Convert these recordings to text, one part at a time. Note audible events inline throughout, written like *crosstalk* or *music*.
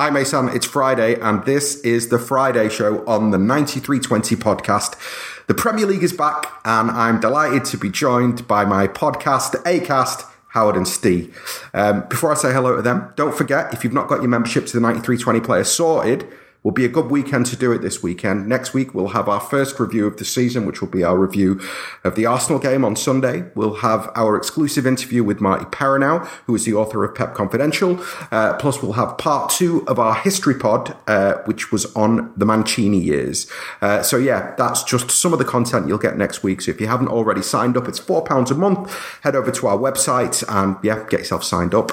Hi, Mason. It's Friday, and this is the Friday show on the 9320 podcast. The Premier League is back, and I'm delighted to be joined by my podcast, ACAST, Howard and Steve. Um, before I say hello to them, don't forget if you've not got your membership to the 9320 player sorted, will be a good weekend to do it this weekend. Next week, we'll have our first review of the season, which will be our review of the Arsenal game on Sunday. We'll have our exclusive interview with Martí Perarnau, who is the author of Pep Confidential. Uh, plus, we'll have part two of our history pod, uh, which was on the Mancini years. Uh, so, yeah, that's just some of the content you'll get next week. So, if you haven't already signed up, it's £4 a month. Head over to our website and, yeah, get yourself signed up.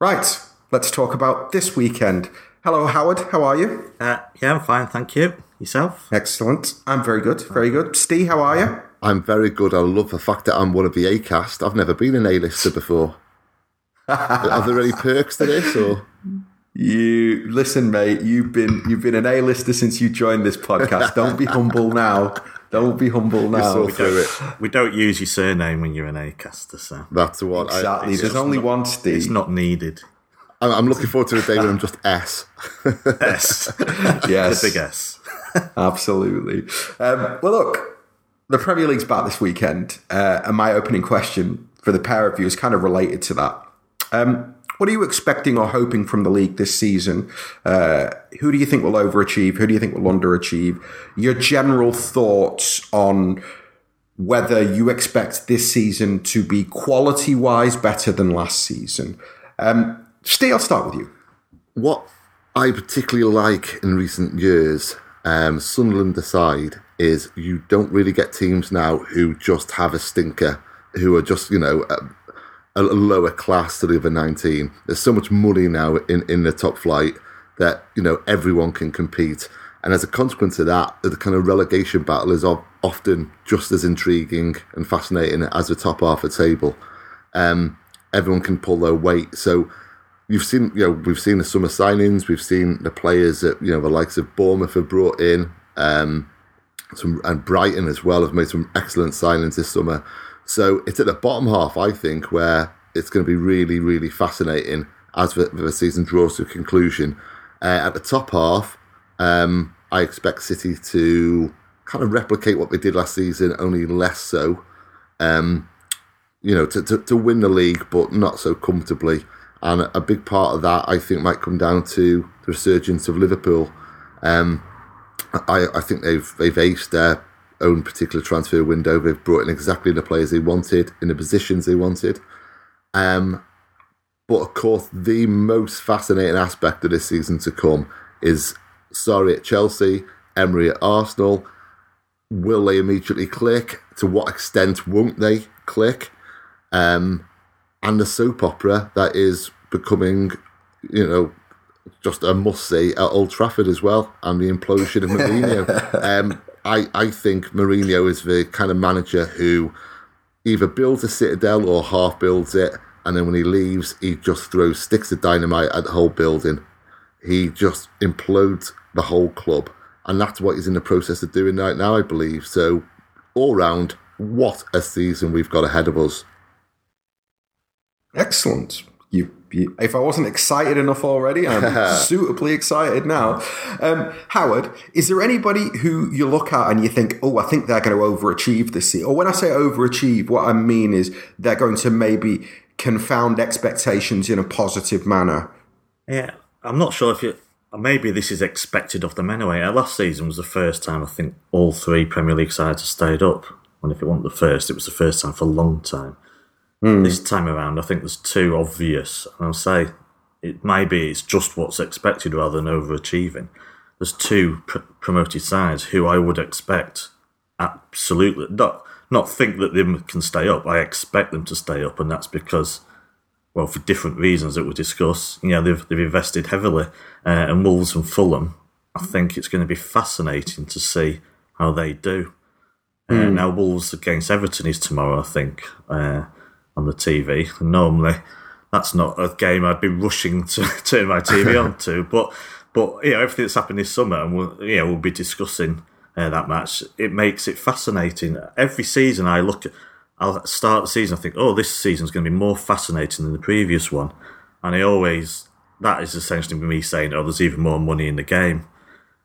Right, let's talk about this weekend. Hello, Howard. How are you? Uh, yeah, I'm fine, thank you. Yourself? Excellent. I'm very good. Very good. Steve, how are you? I'm very good. I love the fact that I'm one of the A cast. I've never been an A lister before. *laughs* are there any perks to this or You listen, mate. You've been you've been an A-lister since you joined this podcast. Don't be humble now. Don't be humble now. saw through it? We don't use your surname when you're an A-caster, so That's what one. I, Exactly. There's only not- one Steve. it's not needed. I'm, I'm looking forward to the day when I'm just S. S. *laughs* yes, the big S. absolutely. Um, well, look, the Premier League's back this weekend, uh, and my opening question for the pair of you is kind of related to that. Um, what are you expecting or hoping from the league this season? Uh, who do you think will overachieve? Who do you think will underachieve? Your general thoughts on whether you expect this season to be quality wise better than last season. Um, Steve, I'll start with you. What I particularly like in recent years, um, Sunderland aside, is you don't really get teams now who just have a stinker, who are just, you know, a, a lower class to the other 19. There's so much money now in, in the top flight that, you know, everyone can compete. And as a consequence of that, the kind of relegation battle is often just as intriguing and fascinating as the top half of the table. Um, everyone can pull their weight. So you've seen, you know, we've seen the summer signings, we've seen the players that you know the likes of Bournemouth have brought in, um, some and Brighton as well have made some excellent signings this summer. So it's at the bottom half, I think, where it's going to be really, really fascinating as the, the season draws to a conclusion. Uh, at the top half, um, I expect City to kind of replicate what they did last season, only less so. Um, you know, to, to, to win the league, but not so comfortably. And a big part of that, I think, might come down to the resurgence of Liverpool. Um, I, I think they've they've aced their own particular transfer window. They've brought in exactly the players they wanted in the positions they wanted. Um, but of course, the most fascinating aspect of this season to come is Sarri at Chelsea, Emery at Arsenal. Will they immediately click? To what extent won't they click? Um, and the soap opera that is becoming, you know, just a must see at Old Trafford as well, and the implosion of Mourinho. *laughs* um, I, I think Mourinho is the kind of manager who either builds a citadel or half builds it, and then when he leaves, he just throws sticks of dynamite at the whole building. He just implodes the whole club, and that's what he's in the process of doing right now, I believe. So, all round, what a season we've got ahead of us. Excellent. You, you, if I wasn't excited enough already, I'm *laughs* suitably excited now. Um, Howard, is there anybody who you look at and you think, oh, I think they're going to overachieve this year? Or when I say overachieve, what I mean is they're going to maybe confound expectations in a positive manner. Yeah, I'm not sure if you. Maybe this is expected of them anyway. Uh, Last season was the first time I think all three Premier League sides have stayed up. And if it wasn't the first, it was the first time for a long time. This time around, I think there's two obvious. And I'll say it maybe it's just what's expected rather than overachieving. There's two pr- promoted sides who I would expect absolutely not not think that they can stay up. I expect them to stay up, and that's because well, for different reasons that we'll discuss. You know, they've they've invested heavily, uh, and Wolves and Fulham. I think it's going to be fascinating to see how they do. Uh, now, Wolves against Everton is tomorrow, I think, uh, on the TV. Normally, that's not a game I'd be rushing to *laughs* turn my TV on to, but but you know everything that's happened this summer, and we'll you know we'll be discussing uh, that match. It makes it fascinating. Every season, I look at. I'll start the season. I think, oh, this season's going to be more fascinating than the previous one, and I always that is essentially me saying, oh, there's even more money in the game.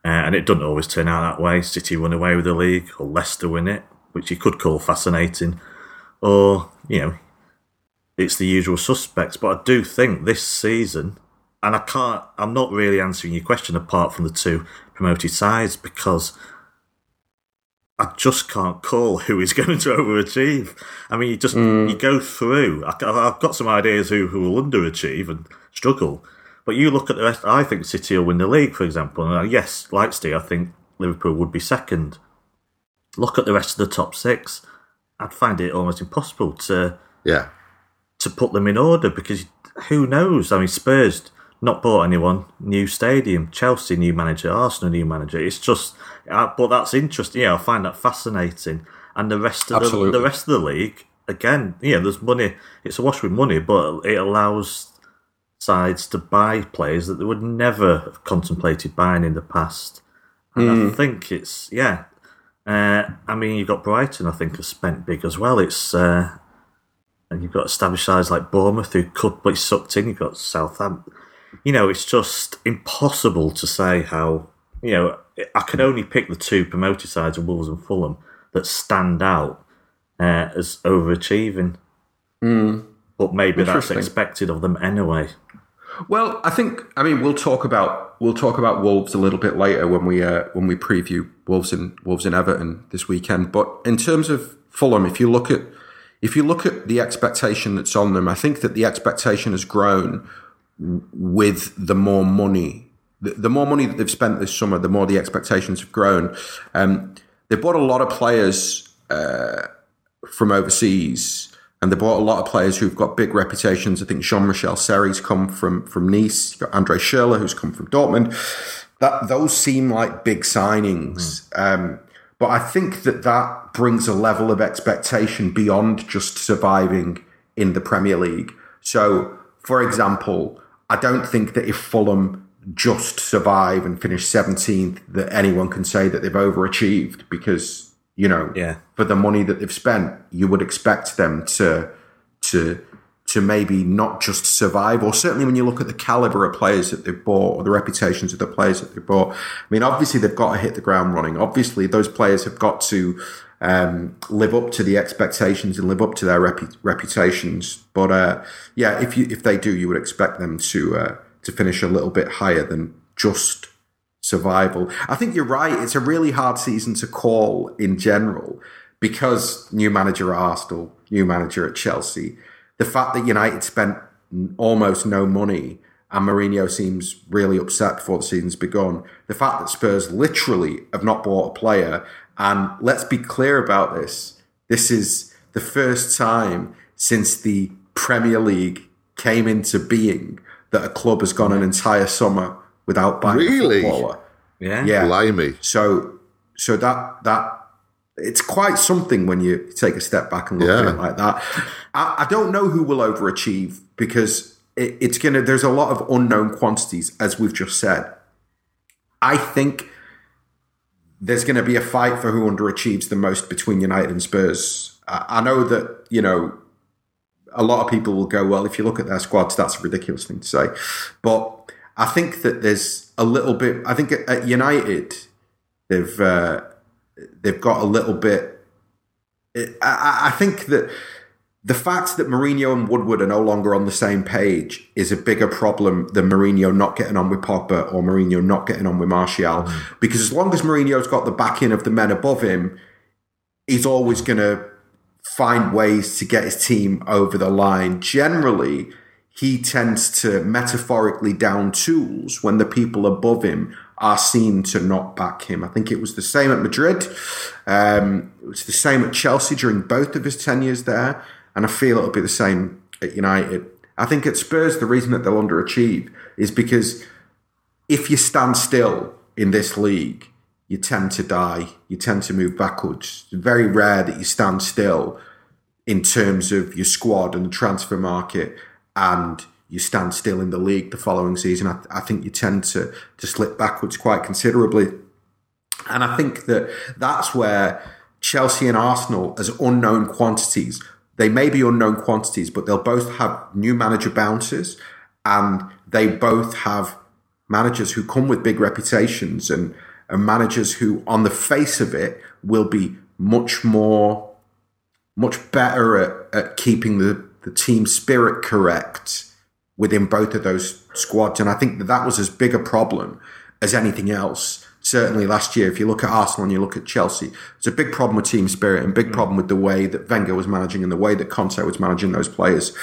Uh, and it doesn't always turn out that way. City run away with the league, or Leicester win it, which you could call fascinating. Or, you know, it's the usual suspects. But I do think this season, and I can't, I'm not really answering your question apart from the two promoted sides because I just can't call who is *laughs* going to overachieve. I mean, you just mm. you go through. I, have got some ideas who who will underachieve and struggle, but you look at the rest. I think City will win the league, for example. And uh, yes, like Steve, I think Liverpool would be second. Look at the rest of the top six. I'd find it almost impossible to yeah to put them in order because who knows? I mean, Spurs not bought anyone, new stadium, Chelsea new manager, Arsenal new manager. It's just, uh, but that's interesting. Yeah, I find that fascinating. And the rest of the, the rest of the league, again, yeah, there's money. It's a wash with money, but it allows sides to buy players that they would never have contemplated buying in the past. And mm. I hmm. think it's yeah. Uh, I mean, you've got Brighton. I think has spent big as well. It's uh, and you've got established sides like Bournemouth who could be sucked in. You've got Southampton you know, it's just impossible to say how, you know, I can only pick the two promoted sides of Wolves and Fulham that stand out uh, as overachieving. Mm. But maybe that's expected of them anyway. Well, I think I mean we'll talk about we'll talk about Wolves a little bit later when we uh, when we preview Wolves and Wolves and Everton this weekend. But in terms of Fulham, if you look at if you look at the expectation that's on them, I think that the expectation has grown with the more money, the, the, more money that they've spent this summer, the more the expectations have grown. Um, they bought a lot of players uh, from overseas, and they bought a lot of players who've got big reputations. I think Jean Michel Seri's come from from Nice. You've got Andre Schürrle, who's come from Dortmund. That those seem like big signings. Mm. Um, but I think that that brings a level of expectation beyond just surviving in the Premier League. So, for example, I don't think that if Fulham just survive and finish 17th, that anyone can say that they've overachieved because, you know, yeah. for the money that they've spent, you would expect them to, to, to maybe not just survive, or certainly when you look at the caliber of players that they've bought or the reputations of the players that they've bought. I mean, obviously they've got to hit the ground running. Obviously, those players have got to um, live up to the expectations and live up to their repu- reputations. But uh, yeah, if you if they do, you would expect them to uh, to finish a little bit higher than just survival. I think you're right. It's a really hard season to call in general because new manager at Arsenal, new manager at Chelsea. The fact that United spent almost no money and Mourinho seems really upset before the season's begun. The fact that Spurs literally have not bought a player and let's be clear about this. This is the first time since the Premier League came into being that a club has gone an entire summer without buying really? a footballer. Yeah, yeah. Blimey. So, so that that it's quite something when you take a step back and look yeah. at it like that. I, I, don't know who will overachieve because it, it's gonna. There's a lot of unknown quantities, as we've just said. I think there's going to be a fight for who underachieves the most between United and Spurs. I know that, you know, a lot of people will go, well, if you look at their squads, that's a ridiculous thing to say. But I think that there's a little bit, I think at United, they've, uh, they've got a little bit, I, I think that the fact that Mourinho and Woodward are no longer on the same page is a bigger problem than Mourinho not getting on with Pogba or Mourinho not getting on with Martial. Mm. Because as long as Mourinho's got the backing of the men above him, he's always going to find ways to get his team over the line. Generally, he tends to metaphorically down tools when the people above him are seen to not back him. I think it was the same at Madrid. Um, it was the same at Chelsea during both of his tenures there. And I feel it'll be the same at United. I think at Spurs, the reason that they'll underachieve is because if you stand still in this league, you tend to die. You tend to move backwards. It's very rare that you stand still in terms of your squad and the transfer market and you stand still in the league the following season. I, I think you tend to, to slip backwards quite considerably. And I think that that's where Chelsea and Arsenal, as unknown quantities, they may be unknown quantities, but they'll both have new manager bounces and they both have managers who come with big reputations and, and managers who, on the face of it, will be much more, much better at, at keeping the, the team spirit correct within both of those squads. And I think that that was as big a problem as anything else. Certainly last year, if you look at Arsenal and you look at Chelsea, it's a big problem with team spirit and big mm. problem with the way that Wenger was managing and the way that Conte was managing those players.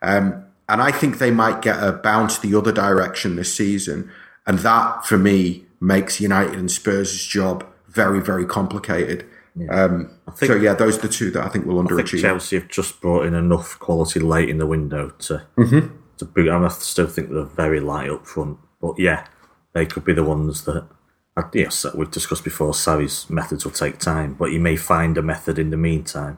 Um, and I think they might get a bounce the other direction this season. And that, for me, makes United and Spurs' job very, very complicated. Yeah. Um, think, so yeah, those are the two that I think will underachieve. I think Chelsea have just brought in enough quality late in the window to mm-hmm. To boot. I still think they're very light up front, but yeah, they could be the ones that. Yes, we've discussed before. Sarri's methods will take time, but he may find a method in the meantime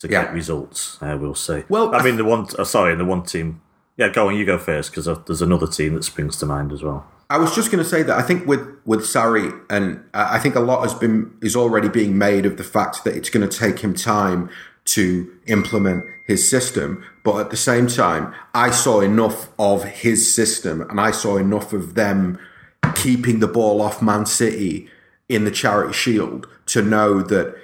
to yeah. get results. Uh, we'll see. Well, I mean, the one. Uh, sorry, the one team. Yeah, go on. You go first because uh, there's another team that springs to mind as well. I was just going to say that I think with with Sarri, and I think a lot has been is already being made of the fact that it's going to take him time to implement his system. But at the same time, I saw enough of his system, and I saw enough of them keeping the ball off Man City in the Charity Shield to know that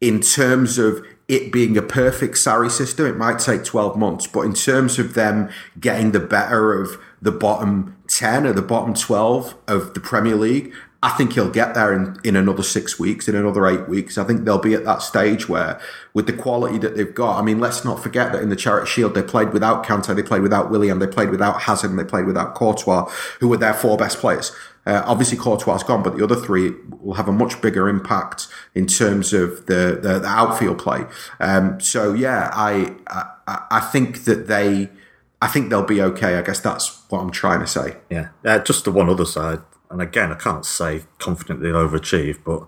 in terms of it being a perfect Sarri system, it might take 12 months. But in terms of them getting the better of the bottom 10 or the bottom 12 of the Premier League, I think he'll get there in, in another six weeks, in another eight weeks. I think they'll be at that stage where, with the quality that they've got, I mean, let's not forget that in the Charity Shield, they played without Kante, they played without Willian, they played without Hazard, and they played without Courtois, who were their four best players. Uh, obviously, Courtois is gone, but the other three will have a much bigger impact in terms of the, the, the outfield play. Um, so, yeah, I, I, I think that they I think they'll be okay. I guess that's what I'm trying to say. Yeah. Uh, just the one other side, and again, I can't say confidently they'll overachieve, but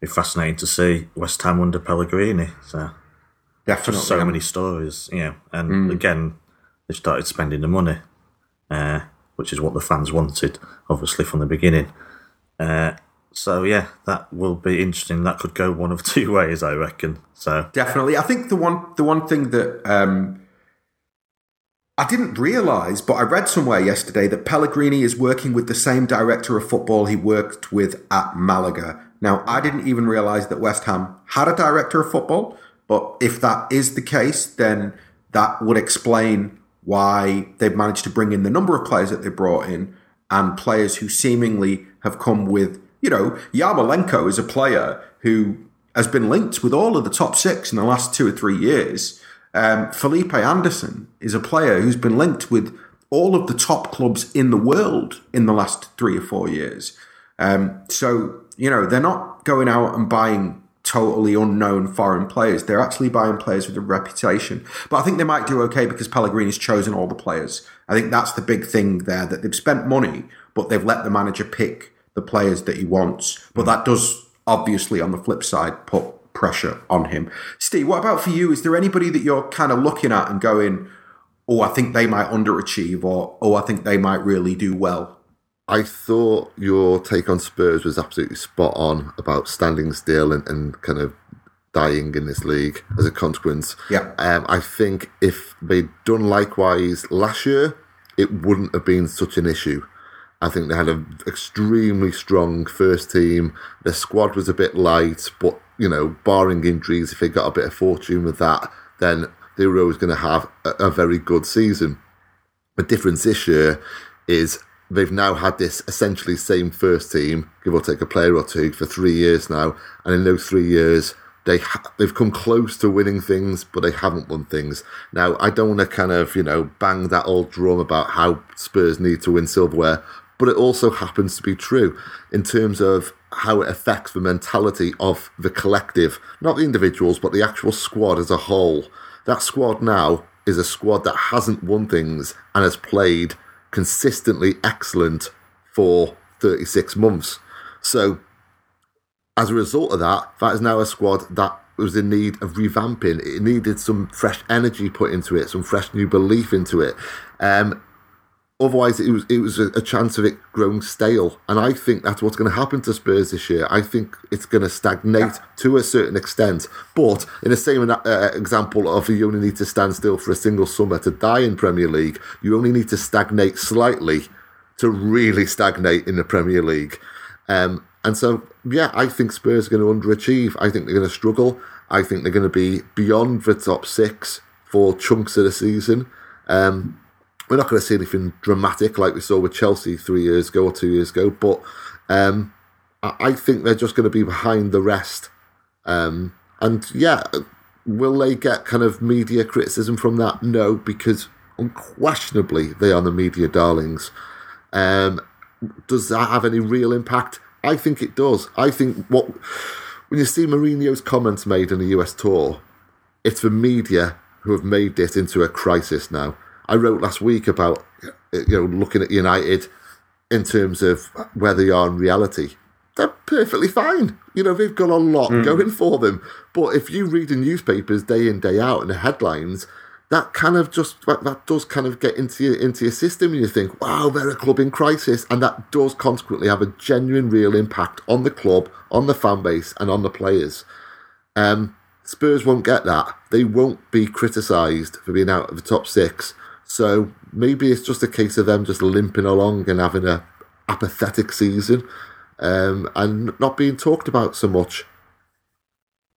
it's fascinating to see West Ham under Pellegrini. So definitely, just so many stories, yeah. And mm. again, they started spending the money, uh, which is what the fans wanted, obviously from the beginning. Uh, so yeah, that will be interesting. That could go one of *laughs* two ways, I reckon. So definitely, I think the one the one thing that. Um, I didn't realise, but I read somewhere yesterday that Pellegrini is working with the same director of football he worked with at Malaga. Now, I didn't even realise that West Ham had a director of football, but if that is the case, then that would explain why they've managed to bring in the number of players that they brought in and players who seemingly have come with, you know, Yarmolenko is a player who has been linked with all of the top six in the last two or three years. Um, Felipe Anderson is a player who's been linked with all of the top clubs in the world in the last three or four years. Um, so, you know, they're not going out and buying totally unknown foreign players. They're actually buying players with a reputation. But I think they might do okay because Pellegrini's chosen all the players. I think that's the big thing there that they've spent money, but they've let the manager pick the players that he wants. But that does obviously, on the flip side, put pressure on him. Steve, what about for you? Is there anybody that you're kind of looking at and going, oh, I think they might underachieve, or oh, I think they might really do well? I thought your take on Spurs was absolutely spot on about standing still and, and kind of dying in this league as a consequence. Yeah. Um, I think if they'd done likewise last year, it wouldn't have been such an issue. I think they had an extremely strong first team. Their squad was a bit light, but you know, barring injuries, if they got a bit of fortune with that, then they were always going to have a, a very good season. The difference this year is they've now had this essentially same first team, give or take a player or two, for three years now, and in those three years, they ha- they've come close to winning things, but they haven't won things. Now, I don't want to kind of you know bang that old drum about how Spurs need to win silverware, but it also happens to be true in terms of how it affects the mentality of the collective, not the individuals, but the actual squad as a whole. That squad now is a squad that hasn't won things and has played consistently excellent for 36 months. So, as a result of that, that is now a squad that was in need of revamping. It needed some fresh energy put into it, some fresh new belief into it. Um, Otherwise, it was it was a, chance of it growing stale, and I think that's what's going to happen to Spurs this year. I think it's going to stagnate yeah. to a certain extent. But in the same uh, example of you only need to stand still for a single summer to die in Premier League, you only need to stagnate slightly to really stagnate in the Premier League. Um, and so, yeah, I think Spurs are going to underachieve. I think they're going to struggle. I think they're going to be beyond the top six for chunks of the season. Um, we're not going to see anything dramatic like we saw with Chelsea three years ago or two years ago, but um, I think they're just going to be behind the rest. Um, and yeah, will they get kind of media criticism from that? No, because unquestionably they are the media darlings. Um, does that have any real impact? I think it does. I think what when you see Mourinho's comments made in the US tour, it's the media who have made this into a crisis now. I wrote last week about you know looking at United in terms of where they are in reality. They're perfectly fine. You know, they've got a lot mm. going for them. But if you read the newspapers day in, day out and the headlines, that kind of just that, that does kind of get into your into your system and you think, wow, they're a club in crisis. And that does consequently have a genuine real impact on the club, on the fan base, and on the players. Um, Spurs won't get that. They won't be criticised for being out of the top six so maybe it's just a case of them just limping along and having a apathetic season um, and not being talked about so much.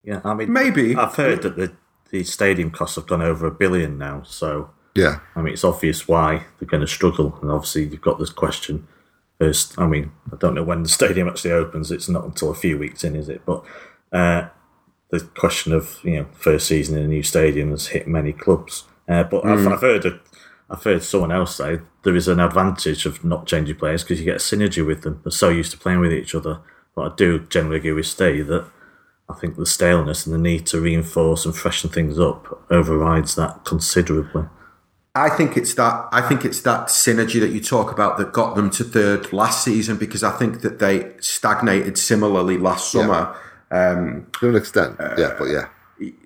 Yeah, I mean, maybe I've heard that the the stadium costs have gone over a billion now. So yeah, I mean, it's obvious why they're going to struggle, and obviously you've got this question. First, I mean, I don't know when the stadium actually opens. It's not until a few weeks in, is it? But uh, the question of you know first season in a new stadium has hit many clubs. Uh, but mm. I've, I've, heard a I've heard someone else say there is an advantage of not changing players because you get a synergy with them. They're so used to playing with each other. But I do generally agree with Steve that I think the staleness and the need to reinforce and freshen things up overrides that considerably. I think it's that I think it's that synergy that you talk about that got them to third last season because I think that they stagnated similarly last summer. Yeah. Um, to an extent, uh, yeah, but yeah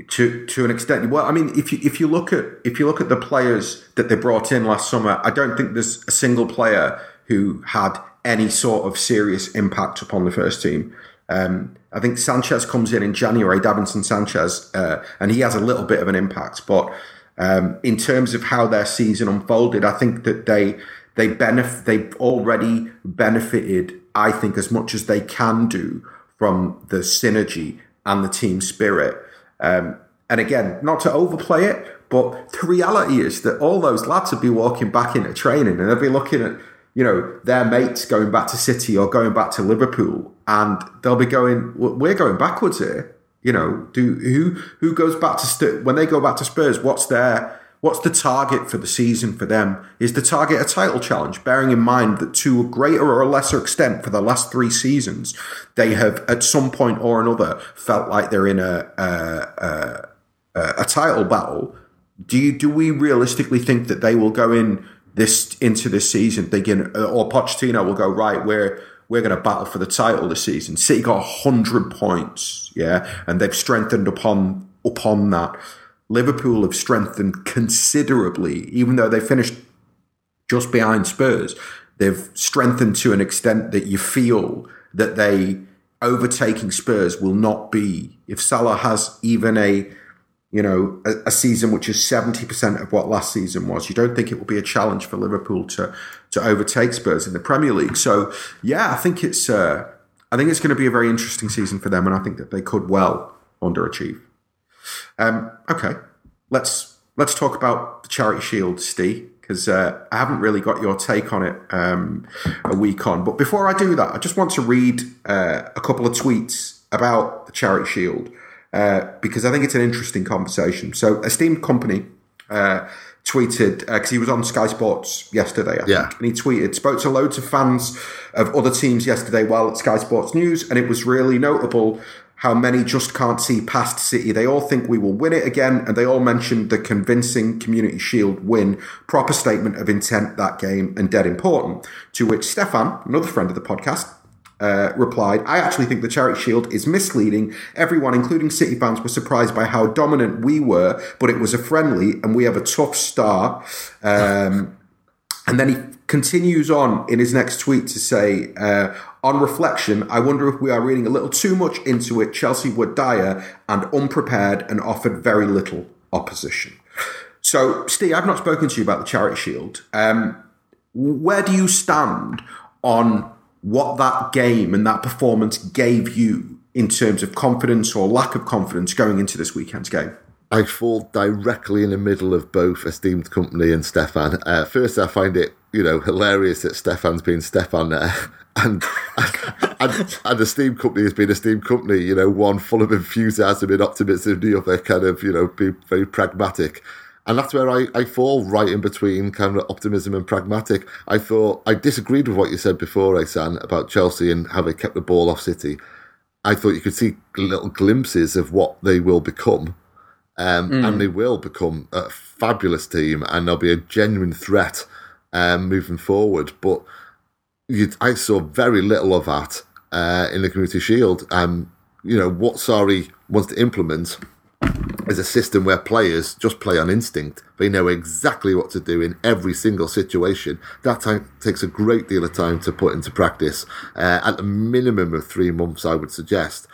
to to an extent. Well, I mean, if you if you look at if you look at the players that they brought in last summer, I don't think there's a single player who had any sort of serious impact upon the first team. Um, I think Sanchez comes in in January, Davinson Sanchez, uh, and he has a little bit of an impact. But um, in terms of how their season unfolded, I think that they they benef- they've already benefited. I think as much as they can do from the synergy and the team spirit. Um, and again, not to overplay it, but the reality is that all those lads would be walking back into training and they'll be looking at, you know, their mates going back to City or going back to Liverpool, and they'll be going, "We're going backwards here." You know, do who who goes back to when they go back to Spurs? What's their What's the target for the season for them? Is the target a title challenge? Bearing in mind that to a greater or a lesser extent for the last three seasons, they have at some point or another felt like they're in a a, a, a title battle. Do you do we realistically think that they will go in this into this season thinking, uh, or Pochettino will go right? We're we're going to battle for the title this season. City got hundred points, yeah, and they've strengthened upon upon that. Liverpool have strengthened considerably, even though they finished just behind Spurs. They've strengthened to an extent that you feel that they overtaking Spurs will not be. If Salah has even a you know, a, a, season which is 70% of what last season was. You don't think it will be a challenge for Liverpool to to overtake Spurs in the Premier League. So, yeah, I think it's uh, I think it's going to be a very interesting season for them and I think that they could well underachieve. Um, okay, let's let's talk about the Charity Shield, Steve, because uh, I haven't really got your take on it um, a week on. But before I do that, I just want to read uh, a couple of tweets about the Charity Shield uh, because I think it's an interesting conversation. So, esteemed company uh, tweeted because uh, he was on Sky Sports yesterday, I yeah. think, and he tweeted spoke to loads of fans of other teams yesterday while at Sky Sports News, and it was really notable how many just can't see past City. They all think we will win it again, and they all mentioned the convincing Community Shield win, proper statement of intent that game, and dead important. To which Stefan, another friend of the podcast, uh, replied, I actually think the Charity Shield is misleading. Everyone, including City fans, were surprised by how dominant we were, but it was a friendly and we have a tough start. Um, *laughs* and then he continues on in his next tweet to say, uh, on reflection, I wonder if we are reading a little too much into it. Chelsea were dire and unprepared and offered very little opposition. So, Steve, I've not spoken to you about the Charity Shield. Um, where do you stand on what that game and that performance gave you in terms of confidence or lack of confidence going into this weekend's game? I fall directly in the middle of both esteemed company and Stefan. Uh, first, I find it you know hilarious that Stefan's been Stefan there, and and, and esteemed company has been a steam company. You know, one full of enthusiasm and optimism, the other kind of you know being very pragmatic. And that's where I, I fall right in between kind of optimism and pragmatic. I thought I disagreed with what you said before, Asan, about Chelsea and how they kept the ball off City. I thought you could see little glimpses of what they will become um, mm. and they will become a fabulous team, and they'll be a genuine threat um, moving forward. But I saw very little of that uh, in the Community Shield. Um, you know what Sarri wants to implement is a system where players just play on instinct. They know exactly what to do in every single situation. That time takes a great deal of time to put into practice. Uh, at a minimum of three months, I would suggest.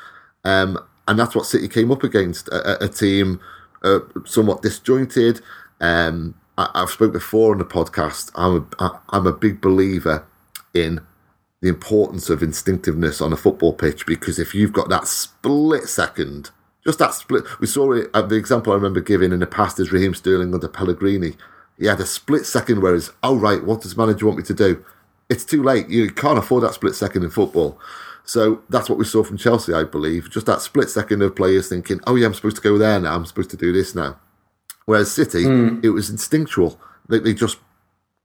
Um, and that's what City came up against a, a team uh, somewhat disjointed. Um, I, have spoke before on the podcast. I'm a, I'm a big believer in the importance of instinctiveness on a football pitch because if you've got that split second, just that split, we saw it. Uh, the example I remember giving in the past is Raheem Sterling under Pellegrini. He had a split second where it's, oh right, what does manager want me to do? It's too late. You can't afford that split second in football. So that's what we saw from Chelsea, I believe. Just that split second of players thinking, oh, yeah, I'm supposed to go there now. I'm supposed to do this now. Whereas City, mm. it was instinctual. They, they just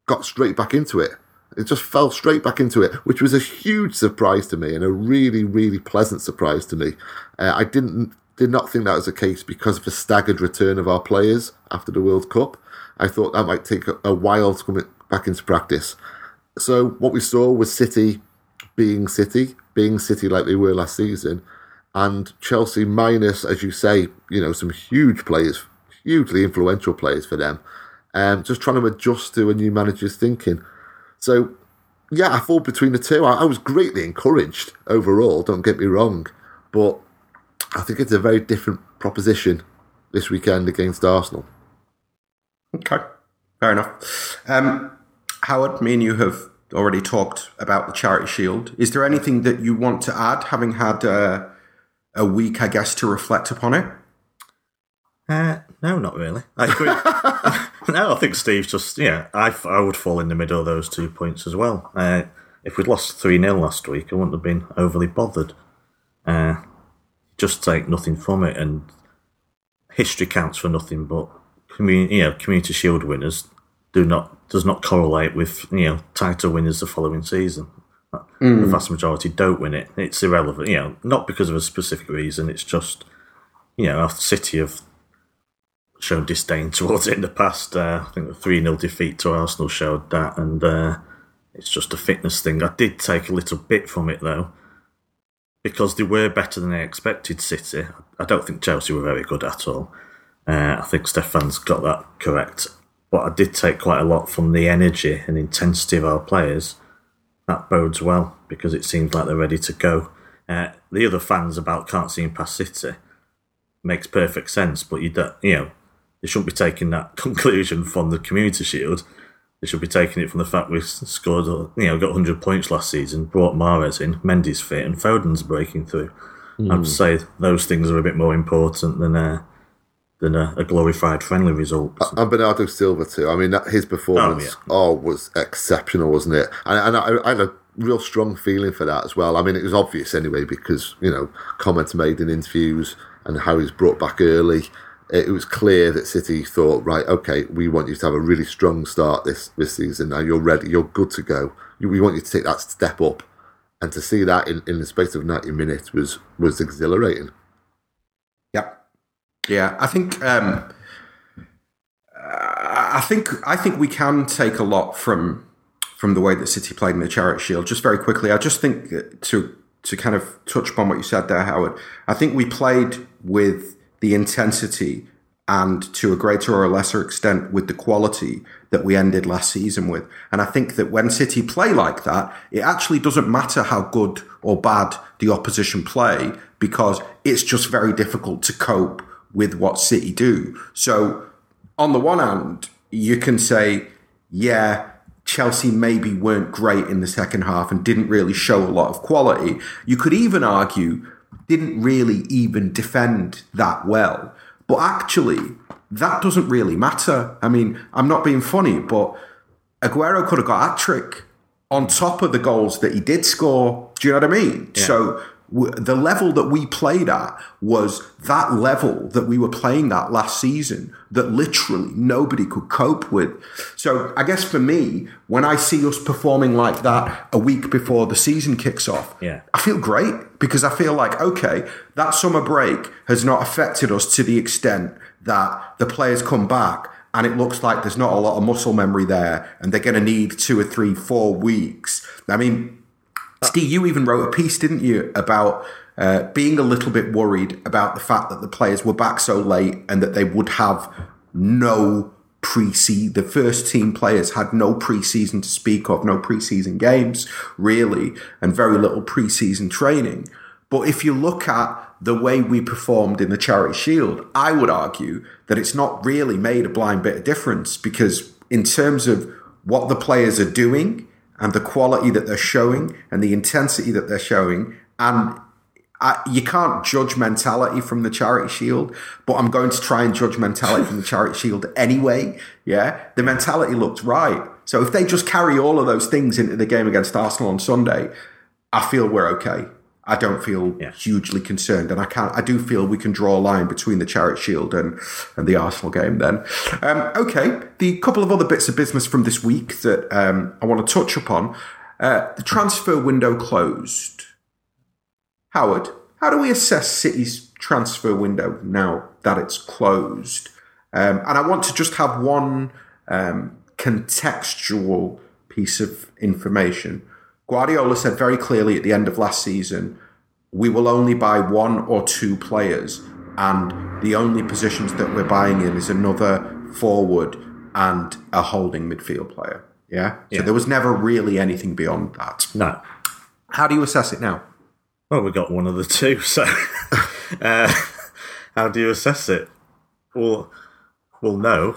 got straight back into it. It just fell straight back into it, which was a huge surprise to me and a really, really pleasant surprise to me. Uh, I didn't did not think that was the case because of the staggered return of our players after the World Cup. I thought that might take a, a while to come back into practice. So what we saw was City being City, being City like they were last season, and Chelsea minus, as you say, you know, some huge players, hugely influential players for them, um, just trying to adjust to a new manager's thinking. So, yeah, I fall between the two. I, I was greatly encouraged overall, don't get me wrong, but I think it's a very different proposition this weekend against Arsenal. Okay, fair enough. Um, Howard, me and you have already talked about the Charity Shield. Is there anything that you want to add, having had uh, a week, I guess, to reflect upon it? Uh, no, not really. I agree. *laughs* no, I think Steve just, yeah, I, I would fall in the middle of those two points as well. Uh, if we'd lost 3 0 last week, I wouldn't have been overly bothered. Uh, just take nothing from it, and history counts for nothing but community, you know, community shield winners do not does not correlate with you know title winners the following season. Mm. The vast majority don't win it. It's irrelevant, you know, not because of a specific reason. It's just you know, after City have shown disdain *laughs* towards it in the past. Uh, I think the three 0 defeat to Arsenal showed that, and uh, it's just a fitness thing. I did take a little bit from it though, because they were better than I expected. City. I don't think Chelsea were very good at all. Uh, I think Stefan's got that correct but I did take quite a lot from the energy and intensity of our players. That bodes well because it seems like they're ready to go. Uh, the other fans about can't see him past City makes perfect sense, but you don't, you know they shouldn't be taking that *laughs* conclusion from the Community Shield. They should be taking it from the fact we scored, you know, got 100 points last season, brought Mahrez in, Mendy's fit, and Foden's breaking through. Mm. I'd say those things are a bit more important than uh, than a, a glorified friendly result. And Bernardo Silva too. I mean, that, his performance, oh, yeah. oh, was exceptional, wasn't it? And, and I, I, had a real strong feeling for that as well. I mean, it was obvious anyway because you know comments made in interviews and how he's brought back early. It was clear that City thought, right, okay, we want you to have a really strong start this this season. Now you're ready, you're good to go. We want you to take that step up, and to see that in, in the space of ninety minutes was was exhilarating. Yeah, yeah. I think um, I think I think we can take a lot from from the way that City played in the Charity Shield. Just very quickly, I just think to to kind of touch upon what you said there, Howard. I think we played with the intensity and to a greater or a lesser extent with the quality that we ended last season with. And I think that when City play like that, it actually doesn't matter how good or bad the opposition play because it's just very difficult to cope with what City do. So on the one hand, you can say, yeah, Chelsea maybe weren't great in the second half and didn't really show a lot of quality. You could even argue didn't really even defend that well. But actually, that doesn't really matter. I mean, I'm not being funny, but Aguero could have got a trick on top of the goals that he did score. Do you know what I mean? Yeah. So the level that we played at was that level that we were playing at last season that literally nobody could cope with. So I guess for me, when I see us performing like that a week before the season kicks off, yeah. I feel great because I feel like, okay, that summer break has not affected us to the extent that the players come back and it looks like there's not a lot of muscle memory there and they're going to need two or three, four weeks. I mean, Steve, you even wrote a piece, didn't you, about uh, being a little bit worried about the fact that the players were back so late and that they would have no pre-season. The first team players had no pre-season to speak of, no pre-season games really, and very little pre-season training. But if you look at the way we performed in the Charity Shield, I would argue that it's not really made a blind bit of difference because in terms of what the players are doing and the quality that they're showing and the intensity that they're showing. And I, you can't judge mentality from the Charity Shield, but I'm going to try and judge mentality from the *laughs* Charity Shield anyway. Yeah, the mentality looked right. So if they just carry all of those things into the game against Arsenal on Sunday, I feel we're okay. I don't feel yeah. hugely concerned, and I can I do feel we can draw a line between the Charity Shield and and the Arsenal game. Then, um, okay, the couple of other bits of business from this week that um, I want to touch upon. Uh, the transfer window closed. Howard, how do we assess City's transfer window now that it's closed? Um, and I want to just have one um, contextual piece of information. Guardiola said very clearly at the end of last season, we will only buy one or two players, and the only positions that we're buying in is another forward and a holding midfield player. Yeah? yeah. So there was never really anything beyond that. No. How do you assess it now? Well, we got one of the two, *laughs* so uh, how do you assess it? Well, we'll know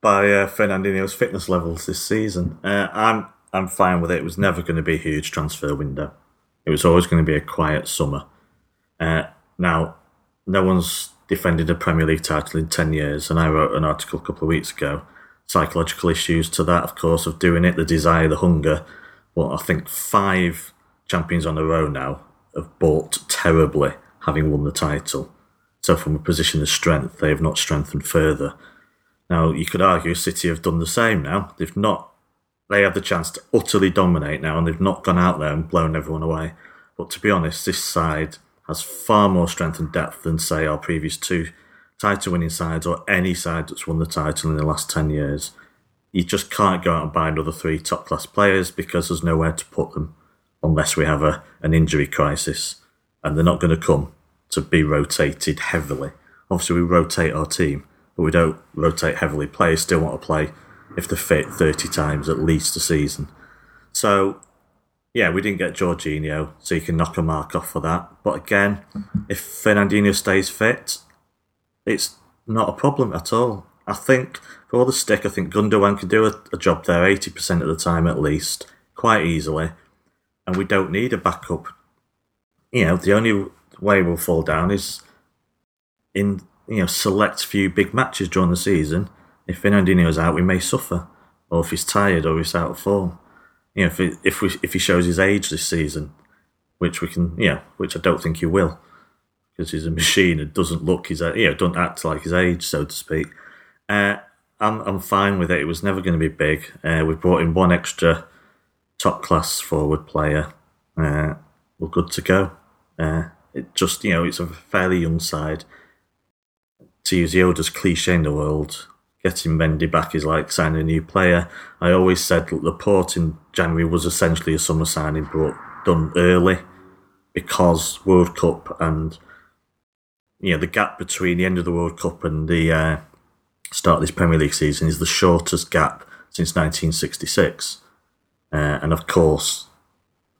by uh, Fernandinho's fitness levels this season. Uh, I'm I'm fine with it. It was never going to be a huge transfer window. It was always going to be a quiet summer. Uh, now, no one's defended a Premier League title in 10 years, and I wrote an article a couple of weeks ago. Psychological issues to that, of course, of doing it, the desire, the hunger. Well, I think five champions on a row now have bought terribly, having won the title. So, from a position of strength, they have not strengthened further. Now, you could argue City have done the same now. They've not they have the chance to utterly dominate now, and they've not gone out there and blown everyone away. But to be honest, this side has far more strength and depth than, say, our previous two title winning sides or any side that's won the title in the last 10 years. You just can't go out and buy another three top class players because there's nowhere to put them unless we have a, an injury crisis. And they're not going to come to be rotated heavily. Obviously, we rotate our team, but we don't rotate heavily. Players still want to play if they're fit 30 times at least a season. So, yeah, we didn't get Jorginho, so you can knock a mark off for that. But again, if Fernandinho stays fit, it's not a problem at all. I think for all the stick, I think Gundogan can do a, a job there 80% of the time at least, quite easily. And we don't need a backup. You know, the only way we'll fall down is in you know select few big matches during the season if Fernandinho's out, we may suffer, or if he's tired or he's out of form. You know, if it, if we if he shows his age this season, which we can, yeah, which I don't think he will, because he's a machine and doesn't look his, you know, don't act like his age, so to speak. Uh, I'm I'm fine with it. It was never going to be big. Uh, we brought in one extra top class forward player. Uh, we're good to go. Uh, it just you know it's a fairly young side. To use the oldest cliche in the world, getting Mendy back is like signing a new player. I always said that Laporte in January was essentially a summer signing, but done early because World Cup and you know the gap between the end of the World Cup and the uh, start of this Premier League season is the shortest gap since 1966, uh, and of course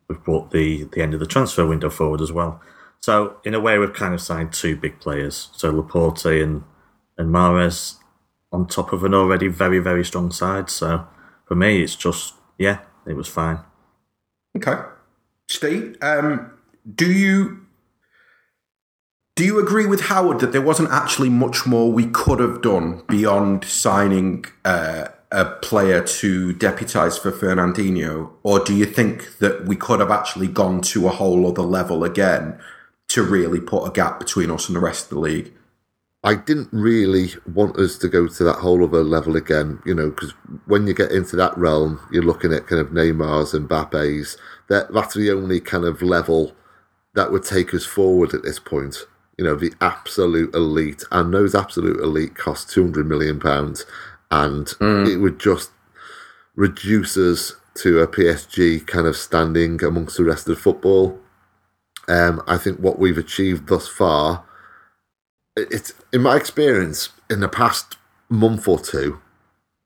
we've brought the the end of the transfer window forward as well. So in a way, we've kind of signed two big players, so Laporte and and Mahrez on top of an already very very strong side. So for me, it's just yeah, it was fine. Okay, Steve, um, do you do you agree with Howard that there wasn't actually much more we could have done beyond signing uh, a player to deputise for Fernandinho, or do you think that we could have actually gone to a whole other level again to really put a gap between us and the rest of the league? I didn't really want us to go to that whole other level again, you know, because when you get into that realm, you're looking at kind of Neymar's and Mbappe's. That that's the only kind of level that would take us forward at this point. You know, the absolute elite, and those absolute elite cost two hundred million pounds, and mm. it would just reduce us to a PSG kind of standing amongst the rest of football. Um, I think what we've achieved thus far it's in my experience in the past month or two,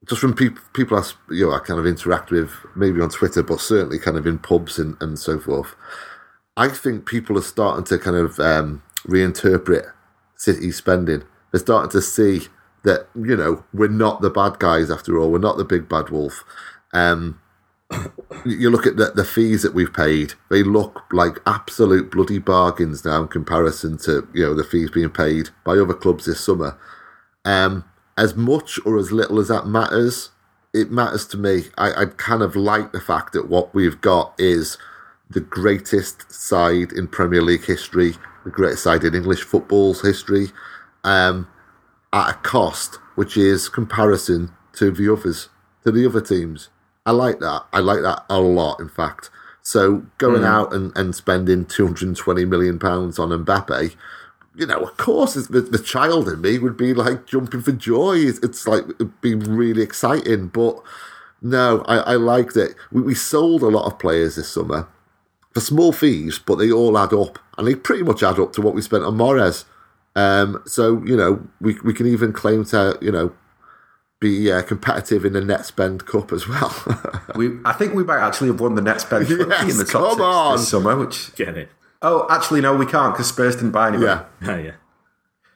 just from people people I, you know, I kind of interact with, maybe on Twitter, but certainly kind of in pubs and, and so forth. I think people are starting to kind of um, reinterpret city spending. They're starting to see that you know we're not the bad guys after all. We're not the big bad wolf. Um, *coughs* you look at the, the fees that we've paid; they look like absolute bloody bargains now in comparison to you know the fees being paid by other clubs this summer. Um, as much or as little as that matters, it matters to me. I, I kind of like the fact that what we've got is the greatest side in Premier League history, the greatest side in English football's history, um, at a cost which is comparison to the others, to the other teams. I like that. I like that a lot, in fact. So going mm. out and, and spending two hundred and twenty million pounds on Mbappe, you know, of course, the, the child in me would be like jumping for joy. It's, it's like it'd be really exciting, but no, I, I liked it. We, we sold a lot of players this summer for small fees, but they all add up, and they pretty much add up to what we spent on Mahrez. Um, so you know, we we can even claim to you know be uh, competitive in the net spend cup as well. *laughs* we, I think we might actually have won the net spend yes, in the top six on. this summer. Which get it? Oh, actually, no, we can't because Spurs didn't buy anyone. Yeah, oh, yeah.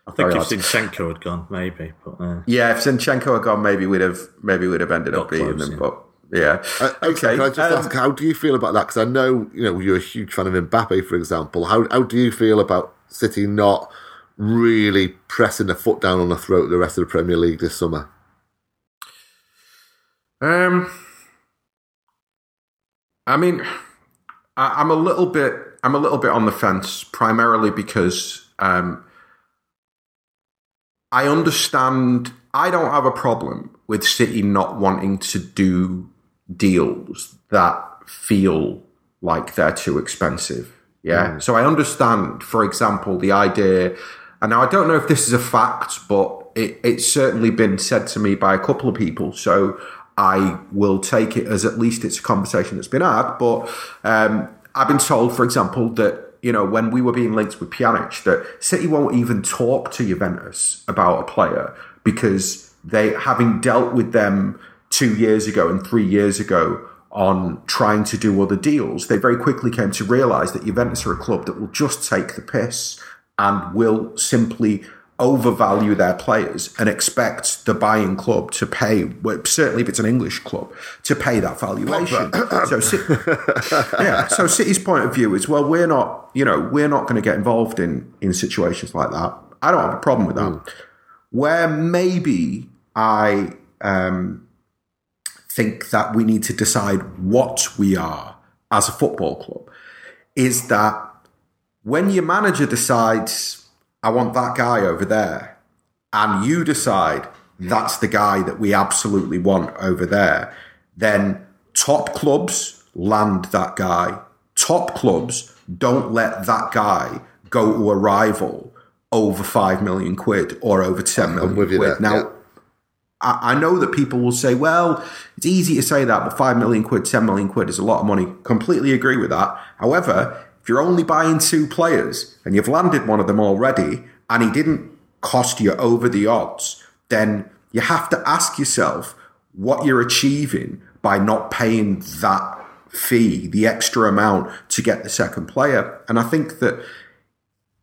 I think Very if Zinchenko had gone, maybe. But uh, yeah, if Zinchenko had gone, maybe we'd have maybe we'd have ended up beating them. Yeah. But yeah, uh, okay. Can I just um, ask, how do you feel about that? Because I know you know you're a huge fan of Mbappe, for example. How how do you feel about City not really pressing the foot down on the throat of the rest of the Premier League this summer? Um, I mean, I, am a little bit, I'm a little bit on the fence, primarily because um, I understand. I don't have a problem with City not wanting to do deals that feel like they're too expensive. Yeah. Mm. So I understand, for example, the idea, and now I don't know if this is a fact, but it, it's certainly been said to me by a couple of people. So I will take it as at least it's a conversation that's been had. But um, I've been told, for example, that you know when we were being linked with Pjanic, that City won't even talk to Juventus about a player because they, having dealt with them two years ago and three years ago on trying to do other deals, they very quickly came to realise that Juventus are a club that will just take the piss and will simply overvalue their players and expect the buying club to pay, well, certainly if it's an English club, to pay that valuation. so, *laughs* yeah. So City's point of view is, well, we're not, you know, we're not going to get involved in in situations like that. I don't have a problem with that. Mm. Where maybe I um, think that we need to decide what we are as a football club is that when your manager decides I want that guy over there. And you decide that's the guy that we absolutely want over there. Then top clubs land that guy. Top clubs don't let that guy go to a rival over five million quid or over ten million quid. There, now, yeah. I, I know that people will say, well, it's easy to say that, but five million quid, ten million quid is a lot of money. Completely agree with that. However, if you're only buying two players and you've landed one of them already, and he didn't cost you over the odds, then you have to ask yourself what you're achieving by not paying that fee, the extra amount to get the second player. And I think that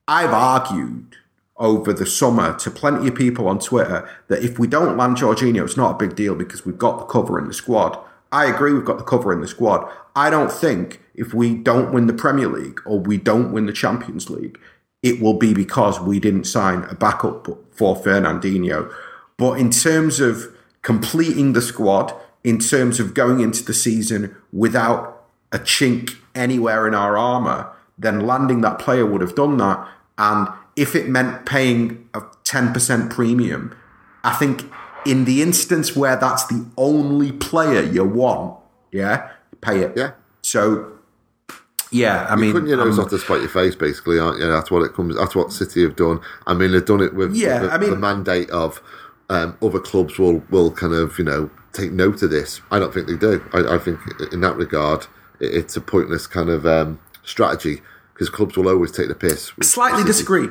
I've argued over the summer to plenty of people on Twitter that if we don't land Jorginho, it's not a big deal because we've got the cover in the squad. I agree we've got the cover in the squad. I don't think if we don't win the Premier League or we don't win the Champions League, it will be because we didn't sign a backup for Fernandinho. But in terms of completing the squad, in terms of going into the season without a chink anywhere in our armour, then landing that player would have done that. And if it meant paying a 10% premium, I think in the instance where that's the only player you want, yeah, pay it. Yeah. So, yeah, I mean, couldn't you know um, not to spite your face, basically, aren't you? That's what it comes. That's what City have done. I mean, they've done it with Yeah, the, I mean- the mandate of um, other clubs will will kind of you know take note of this. I don't think they do. I, I think in that regard, it, it's a pointless kind of um, strategy because clubs will always take the piss. slightly disagree.